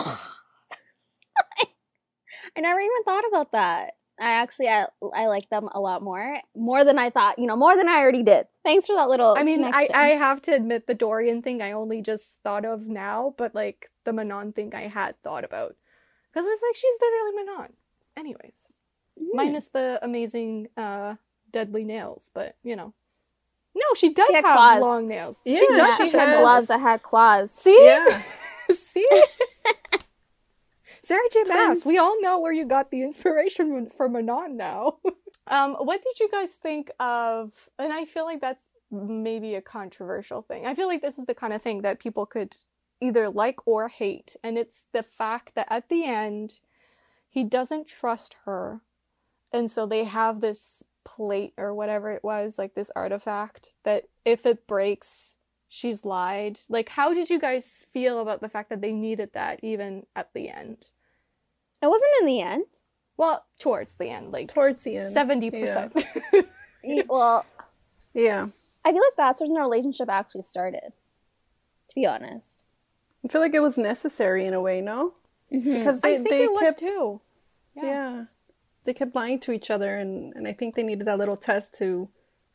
I never even thought about that. I actually I, I like them a lot more, more than I thought. You know, more than I already did. Thanks for that little. I mean, I. I have to admit the Dorian thing I only just thought of now, but like the Manon thing I had thought about. Because it's like she's literally Manon. Anyways. Mm. Minus the amazing uh deadly nails, but you know. No, she does She have claws. long nails. Yeah, she does Yeah, have she had has- gloves that had claws. See? Yeah. <laughs> See? Sarah J. Maas, we all know where you got the inspiration from Manon now. <laughs> um, what did you guys think of, and I feel like that's maybe a controversial thing. I feel like this is the kind of thing that people could either like or hate, and it's the fact that at the end, he doesn't trust her, and so they have this plate or whatever it was, like this artifact, that if it breaks, she's lied. Like, how did you guys feel about the fact that they needed that even at the end? It wasn't in the end. Well, towards the end, like Towards the end. seventy percent. <laughs> Well, Yeah. I feel like that's when the relationship actually started. To be honest. I feel like it was necessary in a way, no? Mhm. Because I they, think they it was kept too. yeah. They kept lying to each other and, and I think they needed that little test to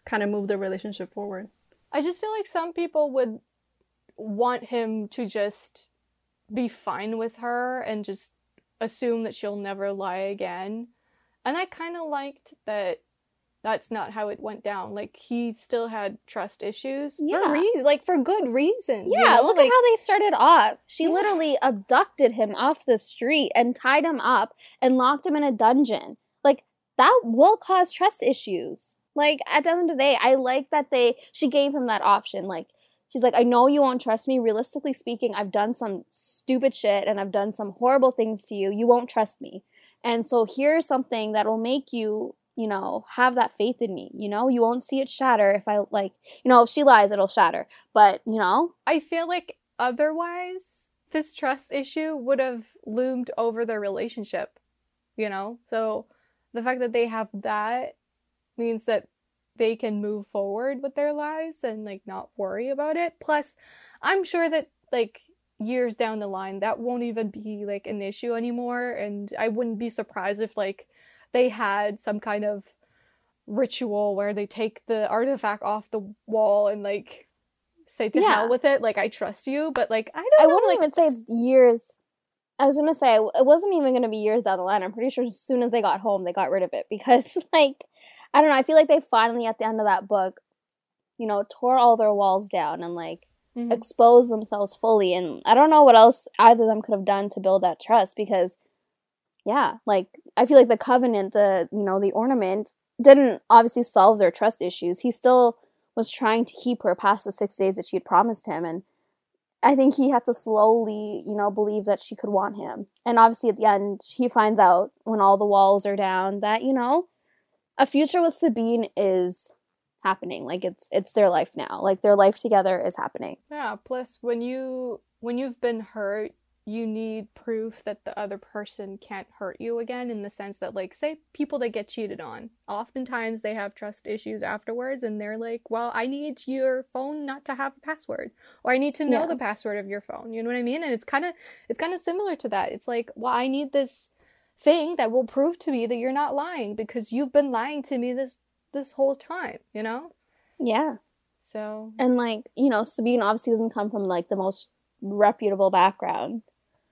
kind of move their relationship forward. I just feel like some people would want him to just be fine with her and just assume that she'll never lie again. And I kind of liked that that's not how it went down. Like he still had trust issues Yeah. for reasons, like for good reasons. you Yeah, know? look like, at how they started off. She Yeah. literally abducted him off the street and tied him up and locked him in a dungeon. Like that will cause trust issues. Like at the end of the day, I like that they she gave him that option. Like she's like, I know you won't trust me. Realistically speaking, I've done some stupid shit and I've done some horrible things to you. You won't trust me. And so here's something that will make you, you know, have that faith in me. You know, you won't see it shatter if I like, you know, if she lies, it'll shatter. But, you know, I feel like otherwise this trust issue would have loomed over their relationship, you know? So the fact that they have that means that they can move forward with their lives and like not worry about it. Plus, I'm sure that like years down the line that won't even be like an issue anymore and I wouldn't be surprised if like they had some kind of ritual where they take the artifact off the wall and like say to Yeah. hell with it like I trust you but like I I don't know wouldn't like even say it's years. I was gonna say it wasn't even gonna be years down the line. I'm pretty sure as soon as they got home, they got rid of it <laughs> because, like, I don't know. I feel like they finally, at the end of that book, you know, tore all their walls down and like Mhm. exposed themselves fully. And I don't know what else either of them could have done to build that trust because, yeah, like I feel like the covenant, the you know, the ornament didn't obviously solve their trust issues. He still was trying to keep her past the six days that she had promised him and I think he had to slowly, you know, believe that she could want him. And obviously at the end, he finds out when all the walls are down that, you know, a future with Sabine is happening. Like it's it's their life now. Like their life together is happening. Yeah, plus when you when you've been hurt, you need proof that the other person can't hurt you again in the sense that like say people that get cheated on, oftentimes they have trust issues afterwards and they're like, "Well, I need your phone not to have a password or I need to know Yeah. the password of your phone." You know what I mean? And it's kind of it's kind of similar to that. It's like, "Well, I need this thing that will prove to me that you're not lying because you've been lying to me this this whole time, you know?" Yeah. So, And like, you know, Sabine obviously doesn't come from like the most reputable background.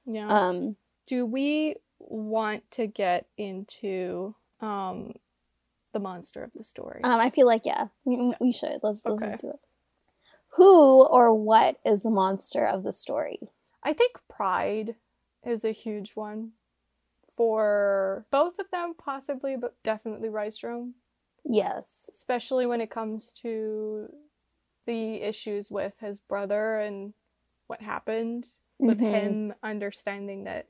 Yeah. Um do we want to get into um the monster of the story um I feel like yeah, we, we should. Let's let's Okay. just do it. Who or what is the monster of the story? i think pride is a huge one for both of them possibly but definitely Rydstrom Yes. especially when it comes to the issues with his brother and what happened with Mhm. him understanding that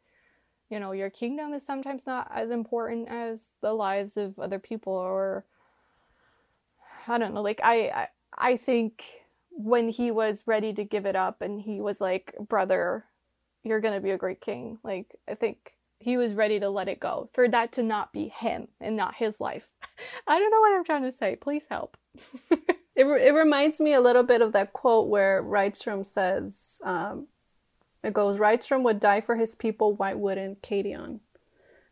you know, your kingdom is sometimes not as important as the lives of other people or I don't know, like I I, I think when he was ready to give it up and he was like, "Brother, you're going to be a great king." Like I think he was ready to let it go for that to not be him and not his life. <laughs> I don't know what I'm trying to say. Please help. <laughs> it, it reminds me a little bit of that quote where Rydstrom says, um, it goes, Rydstrom would die for his people, why wouldn't Cadeon?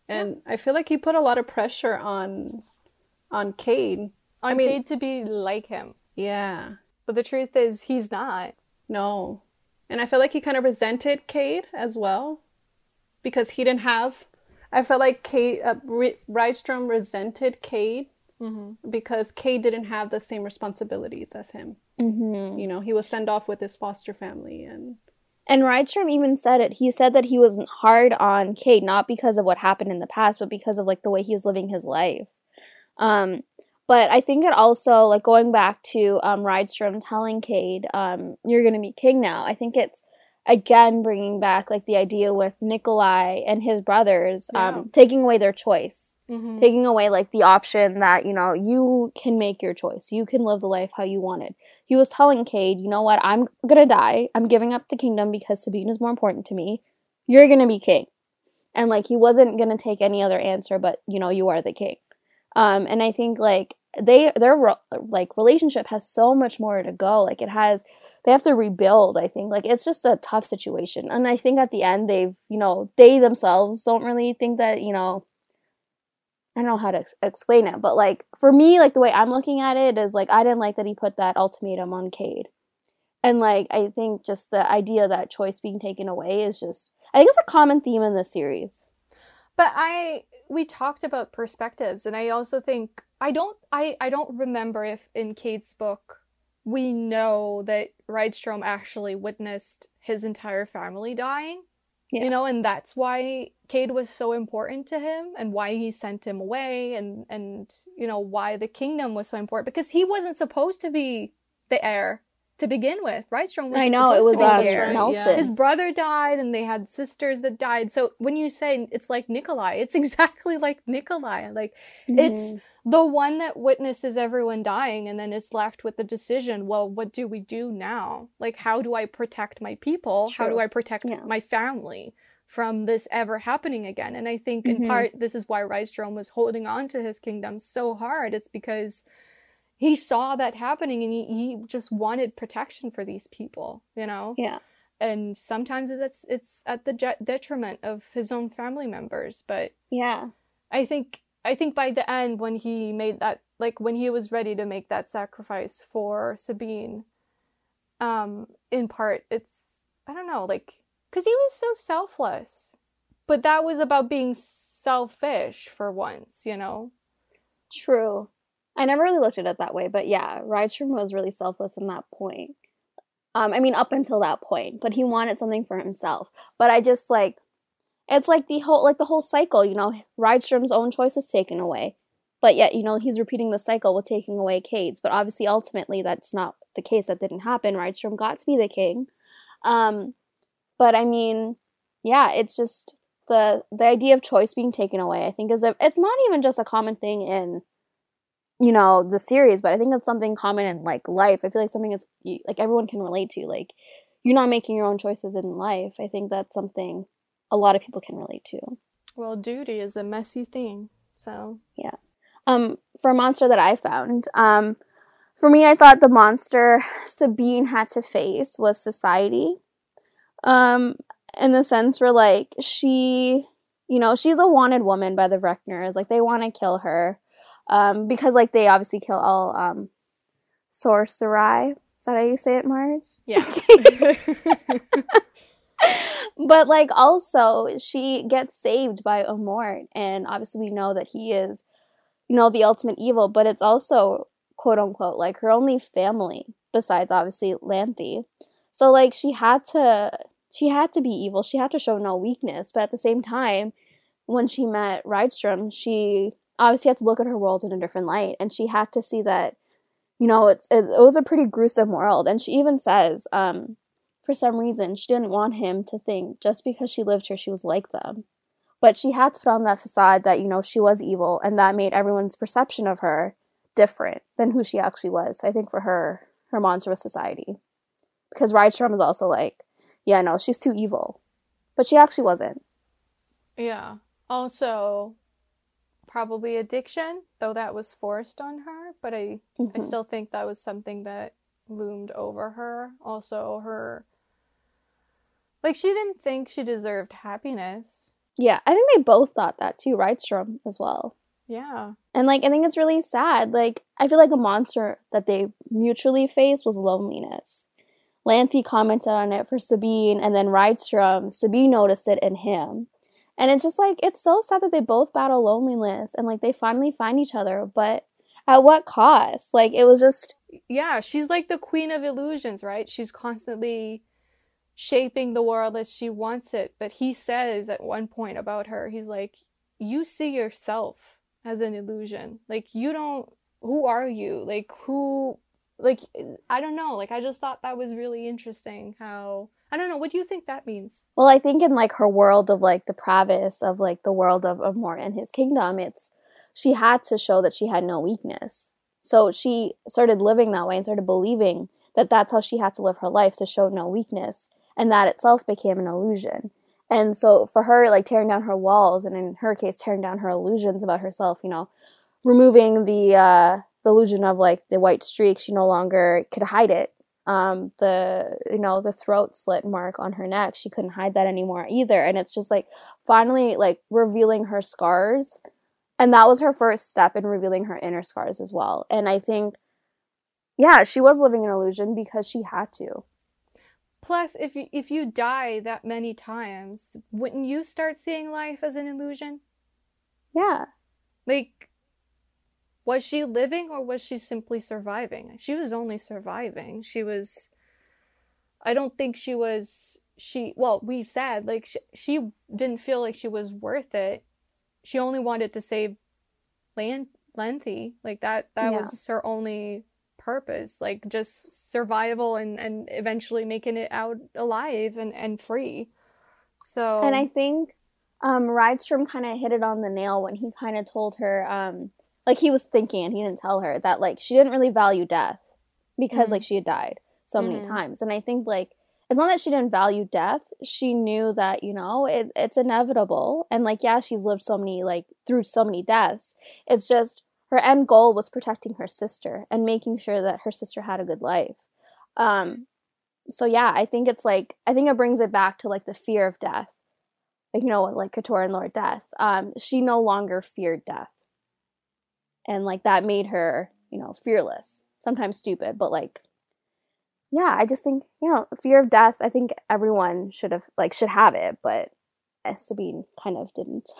And yeah. I feel like he put a lot of pressure on on Cade. On I mean, Cade to be like him. Yeah. But the truth is he's not. No. And I feel like he kind of resented Cade as well because he didn't have. I felt like Cade, uh, Rydstrom resented Cade mm-hmm. because Cade didn't have the same responsibilities as him. Mm-hmm. You know, he was sent off with his foster family and. And Rydstrom even said it. He said that he was hard on Cade, not because of what happened in the past, but because of like the way he was living his life. Um, but I think it also like going back to um, Rydstrom telling Cade, um, "You're going to be king now." I think it's again bringing back like the idea with Nikolai and his brothers um, yeah. um, taking away their choice. Mm-hmm. taking away like the option that you know you can make your choice. You can live the life how you wanted. He was telling Cade you know what? I'm gonna die. I'm giving up the kingdom because Sabine is more important to me. You're gonna be king. And like he wasn't gonna take any other answer but you know you are the king. Um, and I think like they their like relationship has so much more to go like it has they have to rebuild i think like it's just a tough situation and i think at the end they've you know they themselves don't really think that you know i don't know how to ex- explain it but like for me like the way i'm looking at it is like i didn't like that he put that ultimatum on cade and like i think just the idea that choice being taken away is just i think it's a common theme in this series. But i we talked about perspectives and i also think i don't i i don't remember if in cade's book we know that Rydstrom actually witnessed his entire family dying yeah. you know and that's why cade was so important to him and why he sent him away and and you know why the kingdom was so important because he wasn't supposed to be the heir to begin with. Rydstrom was I know it was uh, Nelson. His brother died, and they had sisters that died. So when you say it's like Nikolai, it's <laughs> exactly like Nikolai. Like mm-hmm. it's the one that witnesses everyone dying, and then is left with the decision. Well, what do we do now? Like, how do I protect my people? True. How do I protect yeah. my family? From this ever happening again. And I think in mm-hmm. part, this is why Rydstrom was holding on to his kingdom so hard. It's because he saw that happening and he, he just wanted protection for these people you know? Yeah. And sometimes it's it's at the detriment of his own family members but yeah. I think i think by the end when he made that like when he was ready to make that sacrifice for sabine um in part it's i don't know like because he was so selfless but that was about being selfish for once you know? True I never really looked at it that way, but yeah, Rydstrom was really selfless in that point. Um, I mean, up until that point, but he wanted something for himself. But I just like, it's like the whole like the whole cycle. You know, Rydstrom's own choice was taken away, but yet you know he's repeating the cycle with taking away Cade's. But obviously, ultimately, that's not the case. That didn't happen. Rydstrom got to be the king. Um, but I mean, yeah, it's just the the idea of choice being taken away. I think is a, it's not even just a common thing in you know the series but i think it's something common in like life. I feel like something that's like everyone can relate to like you're not making your own choices in life. I think that's something a lot of people can relate to. Well duty is a messy thing so. Yeah. Um for a monster that i found um for me i thought the monster sabine had to face was society. Um in the sense where like she you know she's a wanted woman by the Reckners. Like they want to kill her um, because like they obviously kill all um, sorceri. Is that how you say it, Marge? Yeah. <laughs> but like also she gets saved by Omort, and obviously we know that he is, you know, the ultimate evil. But it's also quote unquote like her only family besides obviously Lanthe. So like she had to she had to be evil. She had to show no weakness, but at the same time, when she met Rydstrom, she obviously had to look at her world in a different light and she had to see that you know it's it, it was a pretty gruesome world and she even says um for some reason she didn't want him to think just because she lived here she was like them But she had to put on that facade that, you know, she was evil and that made everyone's perception of her different than who she actually was. So I think for her, her monster was society. Because Rydstrom is also like, yeah, no, she's too evil. But she actually wasn't. Yeah. Also, probably addiction, though that was forced on her, but I Mm-hmm. I still think that was something that loomed over her. Also, her like she didn't think she deserved happiness. Yeah, I think they both thought that too, Rydstrom as well. Yeah. And like I think it's really sad. Like I feel like a monster that they mutually faced was loneliness. Lanthe commented on it for Sabine and then Rydstrom, Sabine noticed it in him. And it's just like it's so sad that they both battle loneliness and like they finally find each other, but at what cost? Like it was just Yeah, she's like the queen of illusions, right? She's constantly shaping the world as she wants it. But he says at one point about her, he's like, You see yourself as an illusion. Like, you don't, who are you? Like, who, like, I don't know. Like, I just thought that was really interesting how, I don't know. What do you think that means? Well, I think in like her world of like the Pravus of like the world of, of Mort and his kingdom, it's she had to show that she had no weakness. So she started living that way and started believing that that's how she had to live her life to show no weakness. And that itself became an illusion. And so for her, like tearing down her walls, and in her case, tearing down her illusions about herself, you know, removing the uh, the illusion of like the white streak, she no longer could hide it um the you know the throat slit mark on her neck. She couldn't hide that anymore either. And it's just like finally like revealing her scars. And that was her first step in revealing her inner scars as well. And i think yeah she was living an illusion because she had to. Plus, if you, if you die that many times, wouldn't you start seeing life as an illusion? yeah. Like, was she living or was she simply surviving? She was only surviving. She was. I don't think she was. She. Well, we said, like, she, she didn't feel like she was worth it. She only wanted to save Lan- Lanthe. Like, that, that Yeah. was her only purpose. Like, just survival and, and eventually making it out alive and, and free. So. and i think um rydstrom kind of hit it on the nail when he kind of told her um like he was thinking and he didn't tell her that like she didn't really value death because Mhm. like she had died so many Mhm. times. And i think like it's not that she didn't value death. She knew that you know it, it's inevitable. And like yeah she's lived so many like through so many deaths. It's just her end goal was protecting her sister and making sure that her sister had a good life. Um so yeah i think it's like i think it brings it back to like the fear of death. Like you know like Kator and Lord Death. Um she no longer feared death and like that made her you know fearless. Sometimes stupid but like yeah i just think you know fear of death i think everyone should have like should have it but sabine kind of didn't. <laughs>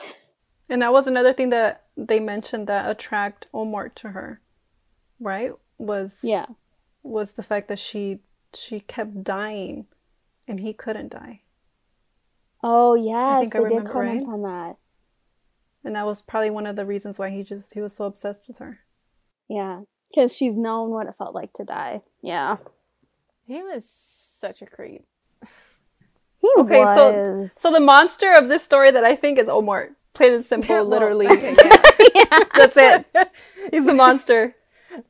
And that was another thing that they mentioned that attract Omort to her, right? Was yeah. was the fact that she she kept dying, and he couldn't die, oh yes think I they did comment right. on that and that was probably one of the reasons why he just he was so obsessed with her. yeah because she's known what it felt like to die yeah He was such a creep. he Okay, so was so the monster of this story that I think is Omort. Plain and simple, Well, literally. okay, <laughs> yeah. That's it. <laughs> He's a monster.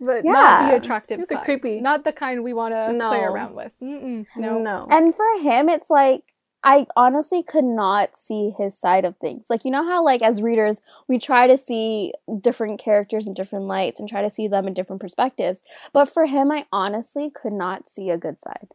but Yeah. not the attractive He's a creepy- Not the kind we want to No. play around with. Mm-mm, no. No. And for him, it's like I honestly could not see his side of things. Like you know how like as readers we try to see different characters in different lights and try to see them in different perspectives. But for him, I honestly could not see a good side.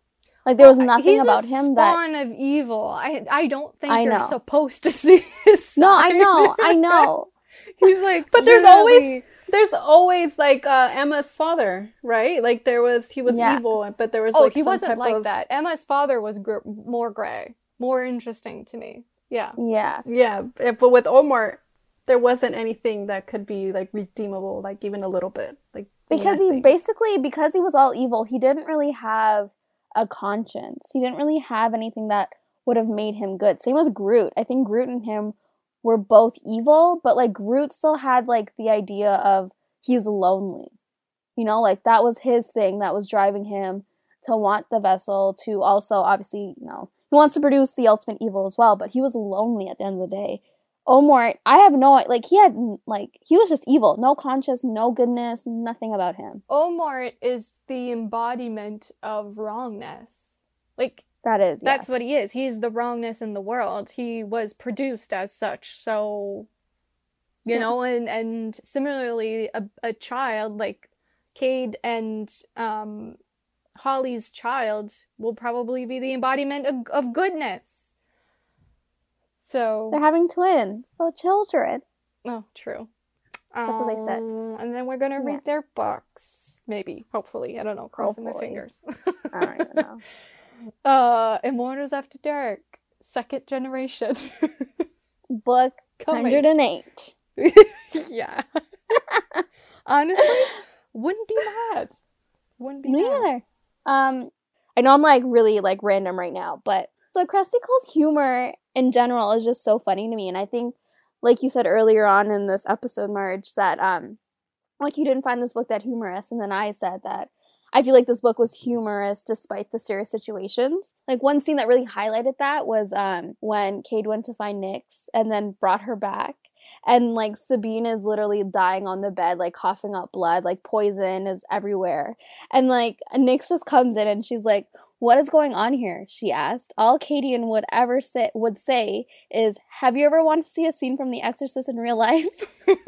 Like there was nothing he's about a him that spawn of evil. I I don't think I you're know. supposed to <laughs> see his No, I know, I <laughs> know. He's like, But there's literally- always there's always like uh, Emma's father, right? Like there was he was Yeah. evil, but there was Oh, like he some wasn't type like of, that. Emma's father was gr- more gray, more interesting to me. Yeah. Yeah. Yeah, but with Omort, there wasn't anything that could be like redeemable, like even a little bit, like because he basically because he was all evil he didn't really have a conscience he didn't really have anything that would have made him good same with groot i think groot and him were both evil but like groot still had like the idea of he's lonely you know like that was his thing that was driving him to want the vessel to also obviously you know he wants to produce the ultimate evil as well but he was lonely at the end of the day Omort, I have no like he had like he was just evil, no conscience, no goodness, nothing about him. Omort is the embodiment of wrongness. Like That is that's what he is. He's the wrongness in the world. He was produced as such. So you Yeah. know, and and similarly a, a child like Cade and um Holly's child will probably be the embodiment of, of goodness. So they're having twins, so children. Oh, true. That's what they said. Um, And then we're gonna Yeah. read their books, maybe, hopefully. I don't know. Crossing my fingers. I don't even know. <laughs> uh, Immortals After Dark, second generation. <laughs> Book hundred and eight. <laughs> yeah. Honestly, wouldn't be mad. Wouldn't be Me mad. neither. Um, I know I'm like really like random right now, but so Kresley Cole's humor in general is just so funny to me, and I think, like you said earlier on in this episode, Marge, that um, like you didn't find this book that humorous, and then I said that I feel like this book was humorous despite the serious situations. Like one scene that really highlighted that was um when Cade went to find Nyx and then brought her back. And like Sabine is literally dying on the bed, like coughing up blood, like poison is everywhere. And like Nyx just comes in and she's like, "What is going on here?" She asked. All Cadeon would ever say would say is, "Have you ever wanted to see a scene from The Exorcist in real life?" <laughs> and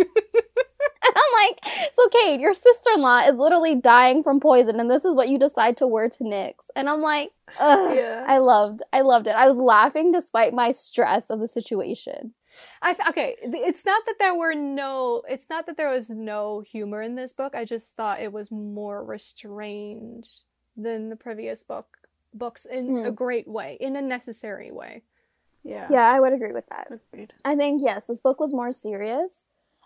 I'm like, "So Cade, your sister-in-law is literally dying from poison, and this is what you decide to wear to Nyx." And I'm like, Ugh. Yeah. I loved, I loved it. I was laughing despite my stress of the situation. I f- okay. It's not that there were no. It's not that there was no humor in this book. I just thought it was more restrained than the previous book books in Mm. a great way, in a necessary way. Yeah. Yeah, I would agree with that. Agreed. I think yes, this book was more serious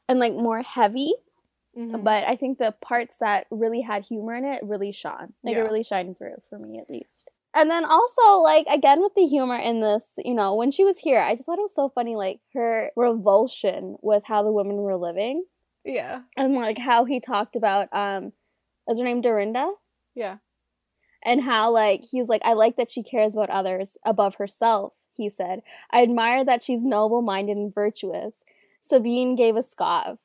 and like more heavy, Mhm. but I think the parts that really had humor in it really shone. Like it really shined through for me at least. And then also like again with the humor in this, you know, when she was here, I just thought it was so funny like her revulsion with how the women were living yeah, and like how he talked about um is her name Dorinda? yeah, and how like he's like I like that she cares about others above herself, he said. I admire that she's noble-minded and virtuous. Sabine gave a scoff.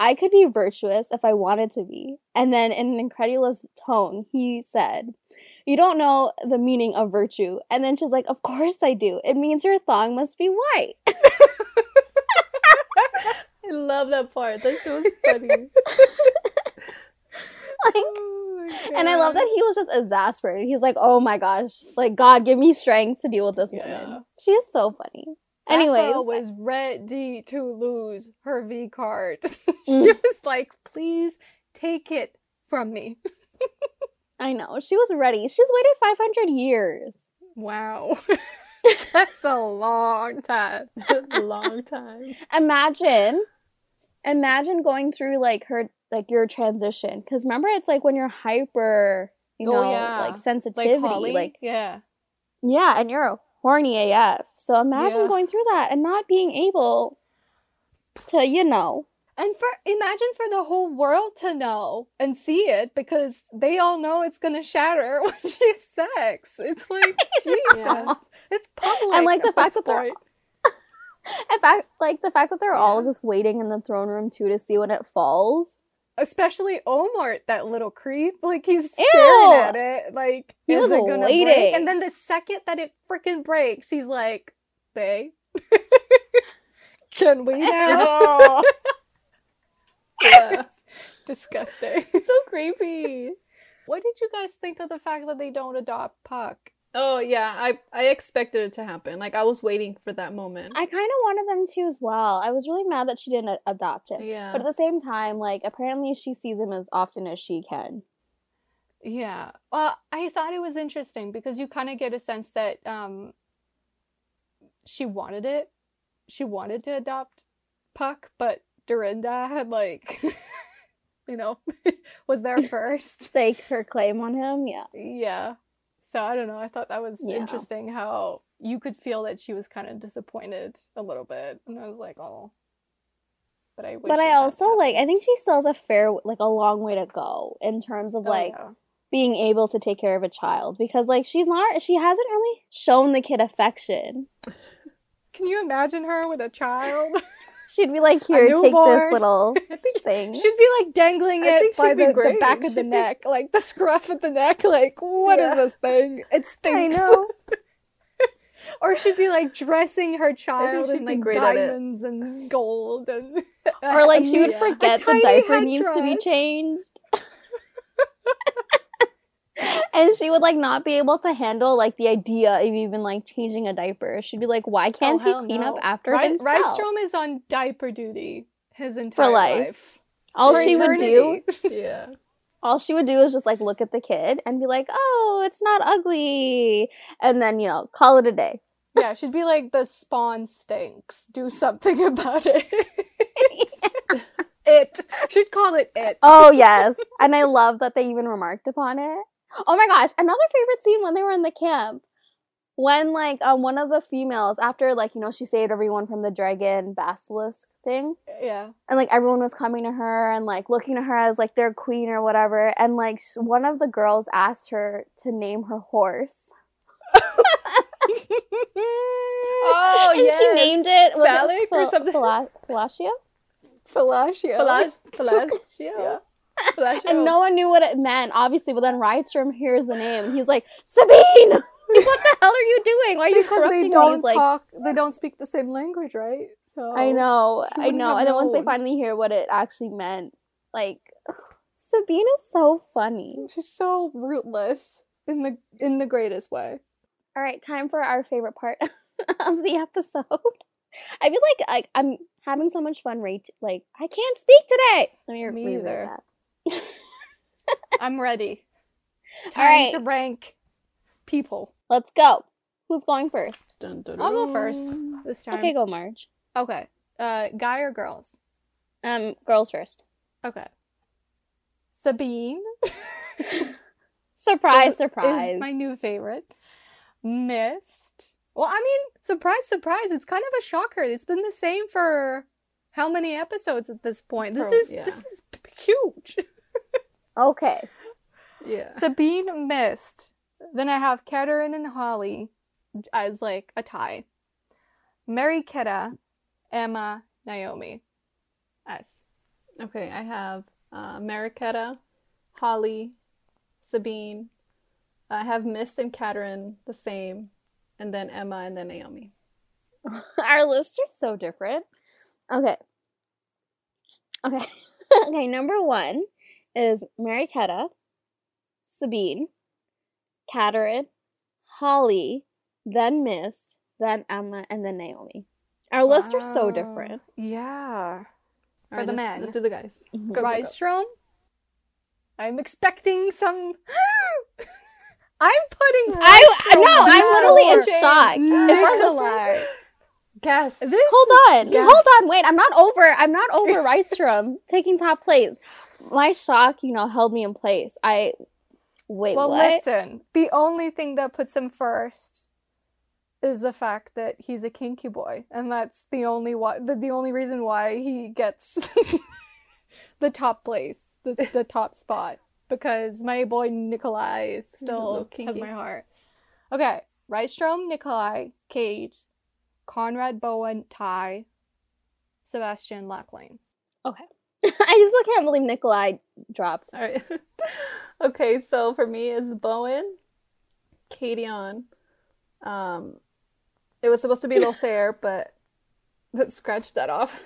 I could be virtuous if I wanted to be. And then in an incredulous tone, he said, "You don't know the meaning of virtue." And then she's like, "Of course I do. It means your thong must be white." <laughs> I love that part. That shit was <laughs> funny. like Oh and I love that he was just exasperated. He's like, "Oh my gosh, like God, give me strength to deal with this Yeah. woman." She is so funny. Anyways, was ready to lose her V card. <laughs> she Mm. was like, "Please take it from me." <laughs> I know. She was ready. She's waited 500 years. Wow, <laughs> that's a long time. a long time. Imagine imagine going through like her like your transition cuz remember it's like when you're hyper, you Oh, know, yeah. like Like sensitivity Holly, like yeah, yeah, and you're horny AF. So imagine Yeah. going through that and not being able to, you know, and for imagine for the whole world to know and see it because they all know it's gonna shatter <laughs> when she has sex. It's <laughs> like Jesus, Yeah. it's public. And, like, the fact that they're- <laughs> in fact like the fact that they're all just waiting in the throne room too to see when it falls. Especially Omort, that little creep. Like he's Ew. staring at it. Like He is was it gonna break? waiting. And then the second that it freaking breaks, he's like, "Bae, <laughs> can we now?" <laughs> Yeah. Disgusting. so creepy. What did you guys think of the fact that they don't adopt Puck? Oh yeah, I I expected it to happen. Like I was waiting for that moment. I kind of wanted them to as well. I was really mad that she didn't a- adopt him. yeah. But at the same time, like apparently she sees him as often as she can. Yeah. Well, I thought it was interesting because you kind of get a sense that um she wanted it. She wanted to adopt Puck, but Dorinda had like <laughs> you know, <laughs> was there <laughs> first. Stake her claim on him. Yeah. yeah. So I don't know. I thought that was Yeah. interesting how you could feel that she was kind of disappointed a little bit. And I was like, "Oh." But I wish But I also like. I think she still has a fair, like, a long way to go in terms of Oh, like yeah. being able to take care of a child because like she's not. She hasn't really shown the kid affection. Can you imagine her with a child? <laughs> She'd be like, "Here, take this little <laughs> thing." She'd be like dangling it by the, the back of the She'd be- neck, like the scruff of the neck. Like, what is Yeah. this thing? It stinks. I stinks. know. <laughs> or she'd be like dressing her child in like great diamonds and gold and Or like <laughs> she would Yeah. forget the diaper needs to be changed. And she would like not be able to handle like the idea of even like changing a diaper. She'd be like, "Why oh, can't he Oh, hell clean no. up after Ry- himself?" Rydstrom is on diaper duty his entire life. life. All For she would do. <laughs> Yeah. all she would do is just like look at the kid and be like, "Oh, it's not ugly," and then you know call it a day. yeah, she'd be like the spawn stinks. Do something <laughs> about it. <laughs> it. She'd call it it. oh yes, and I love that they even remarked upon it. Oh my gosh, another favorite scene when they were in the camp. When like um, one of the females after like you know she saved everyone from the dragon basilisk thing Yeah. and like everyone was coming to her and like looking to her as like their queen or whatever and like sh- one of the girls asked her to name her horse <laughs> Oh, and she named it was Phallic it or Phil- something? Phila- Philatia Fellatio. Falas- Just- Fellatio. yeah. Fellatio. <laughs> and no one knew what it meant obviously but then Rydstrom hears the name and he's like Sabine <laughs> what the hell are you doing why are you because corrupting they me don't He's like. They don't speak the same language, right? So I know I know and then once they finally hear what it actually meant like <sighs> Sabine is so funny she's so rootless in the in the greatest way. All right, time for our favorite part <laughs> of the episode. I feel like like I'm having so much fun. Rate like I can't speak today. Let me, Me either. That. <laughs> I'm ready. Time right. to rank people. Let's go. Who's going first? Dun, dun, I'll go first this time. Okay, go Marge. Okay. Uh, guy or girls? Um, girls first. Okay. Sabine. <laughs> Surprise, is- surprise. Is my new favorite. Myst. Well, I mean, surprise, surprise. It's kind of a shocker. It's been the same for how many episodes at this point? This For- is yeah. this is huge. <laughs> Okay. Yeah. Sabine Myst. Then I have Kaderin and Holly as like a tie. Mariketa, Emma, Naomi. S. Okay, I have uh, Mariketa, Holly, Sabine. I have Myst and Kaderin the same, and then Emma and then Naomi. <laughs> Our lists are so different. Okay. Okay. <laughs> okay, number one is Mariketa, Sabine, Kaderin, Holly, then Myst, then Emma, and then Naomi. Our lists are so different. Yeah. All For the let's- men. Let's do the guys. Mhm. Go, go, go. Rydstrom. I'm expecting some. <gasps> I'm putting. I Rydstrom no, I'm literally in shock. If our Nikolai. listeners- Gas. This Hold on, Yes. hold on, wait. I'm not over. I'm not over <laughs> Rydstrom taking top place. My shock, you know, held me in place. I wait. Well, what? listen. The only thing that puts him first is the fact that he's a kinky boy, and that's the only why. The, the only reason why he gets <laughs> the top place, the, the top spot, because my boy Nikolai <laughs> still has my heart. Okay, Rydstrom, Nikolai, Cade, Conrad, Bowen, Ty, Sebastian, Lachlain. Okay. <laughs> I still can't believe Nikolai dropped. All right. <laughs> okay, so for me is Bowen, Katie Um, it was supposed to be Lothaire, <laughs> but let's scratch that off.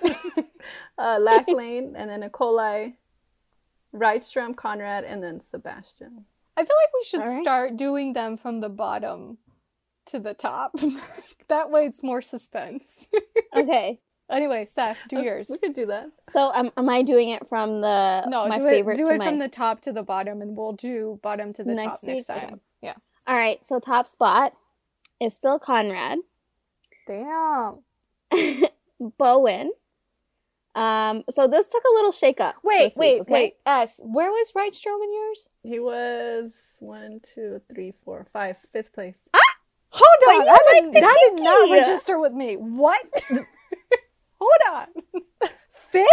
uh, Lachlain, and then Nikolai, Rydstrom, Conrad, and then Sebastian. I feel like we should All right. start doing them from the bottom to the top. that way it's more suspense. Okay. Anyway, Steph, do yours. We could do that. So um, am I doing it from the No, my do favorite it, do to it my from the top to the bottom, and we'll do bottom to the Next top next time. Okay. Yeah. All right, so top spot is still Conrad. Damn. <laughs> Bowen. Um, so this took a little shake up. Wait, this week, wait, okay? wait. S. Where was Rydstrom in yours? He was one, two, three, four, five, fifth place. Ah! Hold But on. you That, like did, the that did not register with me. What? <laughs> Hold on. <laughs> Fifth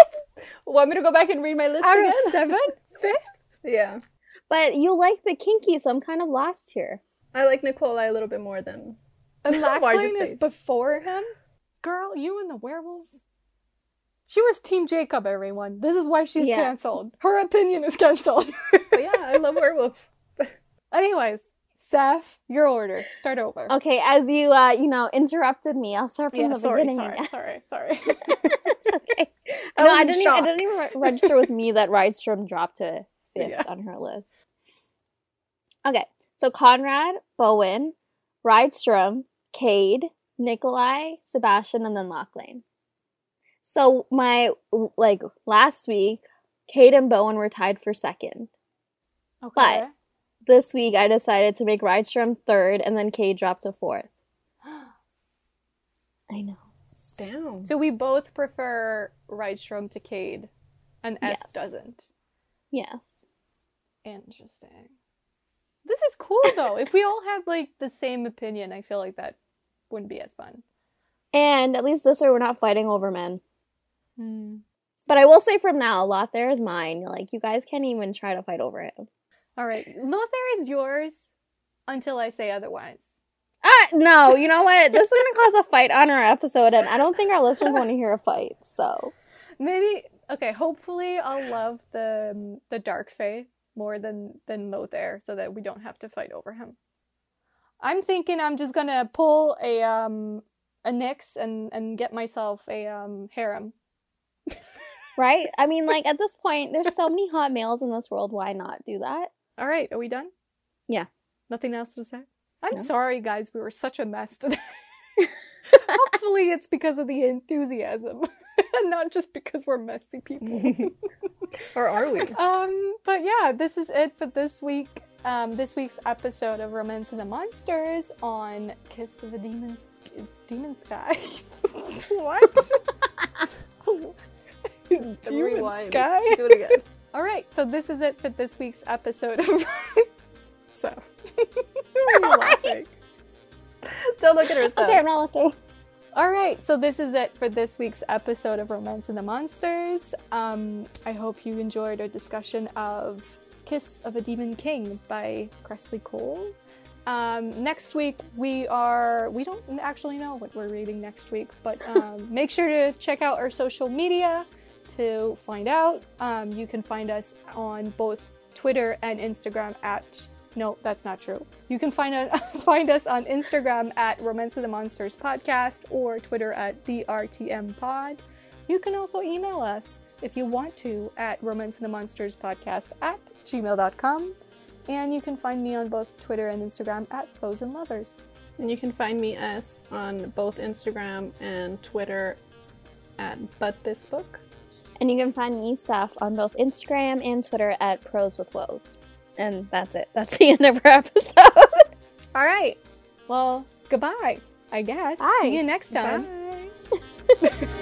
Want me to go back and read my list out again? of seven? <laughs> Fifth? yeah. But you like the kinky, so I'm kind of lost here. I like Nikolai a little bit more than <laughs> And Largest Lachlain is face. before him? girl, you and the werewolves. She was Team Jacob, everyone. This is why she's Yeah. canceled. Her opinion is canceled. But yeah, I love werewolves. Anyways, Seth, your order. Start over. Okay, as you uh, you know, interrupted me, I'll start from yeah, the sorry, beginning sorry, again. sorry, sorry. <laughs> okay. <laughs> I no, I didn't. Even, I didn't even re- <laughs> register with me that Rydstrom dropped to fifth Yeah. on her list. Okay, so Conrad, Bowen, Rydstrom, Cade, Nikolai, Sebastian, and then Lachlain. So my like last week, Cade and Bowen were tied for second. Okay. But- This week, I decided to make Rydstrom third, and then K dropped to fourth. <gasps> I know. Damn. so we both prefer Rydstrom to Cade, and S Yes. doesn't. Yes. Interesting. This is cool though. if we all had like the same opinion, I feel like that wouldn't be as fun. And at least this way, we're not fighting over men. Hmm. But I will say from now, Lothaire is mine. Like, you guys can't even try to fight over him. All right, Lothaire is yours until I say otherwise. Ah, no, you know what? This is going to cause a fight on our episode, and I don't think our listeners want to hear a fight, so. Maybe okay. Hopefully, I'll love the the Dark Fae more than than Lothaire, so that we don't have to fight over him. I'm thinking I'm just gonna pull a um a Nyx and and get myself a um harem. Right? I mean, like, at this point, there's so many hot males in this world. Why not do that? All right, are we done? Yeah. Nothing else to say. I'm No. sorry, guys. We were such a mess today. <laughs> Hopefully, it's because of the enthusiasm, <laughs> and not just because we're messy people. <laughs> Or are we? Um, but yeah, this is it for this week. Um, this week's episode of Romance and the Monsters on Kiss of the Demon, Demon Sky. what? Demon Rewind. Sky. Do it again. All right, so this is it for this week's episode of. <laughs> so, <laughs> why are you <laughs> laughing? Don't look at herself. Okay, I'm not looking. All right, so this is it for this week's episode of Romance and the Monsters. Um, I hope you enjoyed our discussion of Kiss of a Demon King by Kresley Cole. Um, next week we are we don't actually know what we're reading next week, but um, make sure to check out our social media to find out. Um, you can find us on both Twitter and Instagram at no, that's not true. You can find out, <laughs> find us on Instagram at Romance of the Monsters Podcast or Twitter at the RTM Pod. You can also email us if you want to at Romance of the Monsters Podcast at gmail.com. And you can find me on both Twitter and Instagram at Foes and Lovers. And you can find me S on both Instagram and Twitter at But This Book. And you can find me, Seth, on both Instagram and Twitter at Pros with Woes. And that's it. That's <laughs> the end of our episode. All right. Well, goodbye, I guess. Bye. See you next time. Bye. <laughs>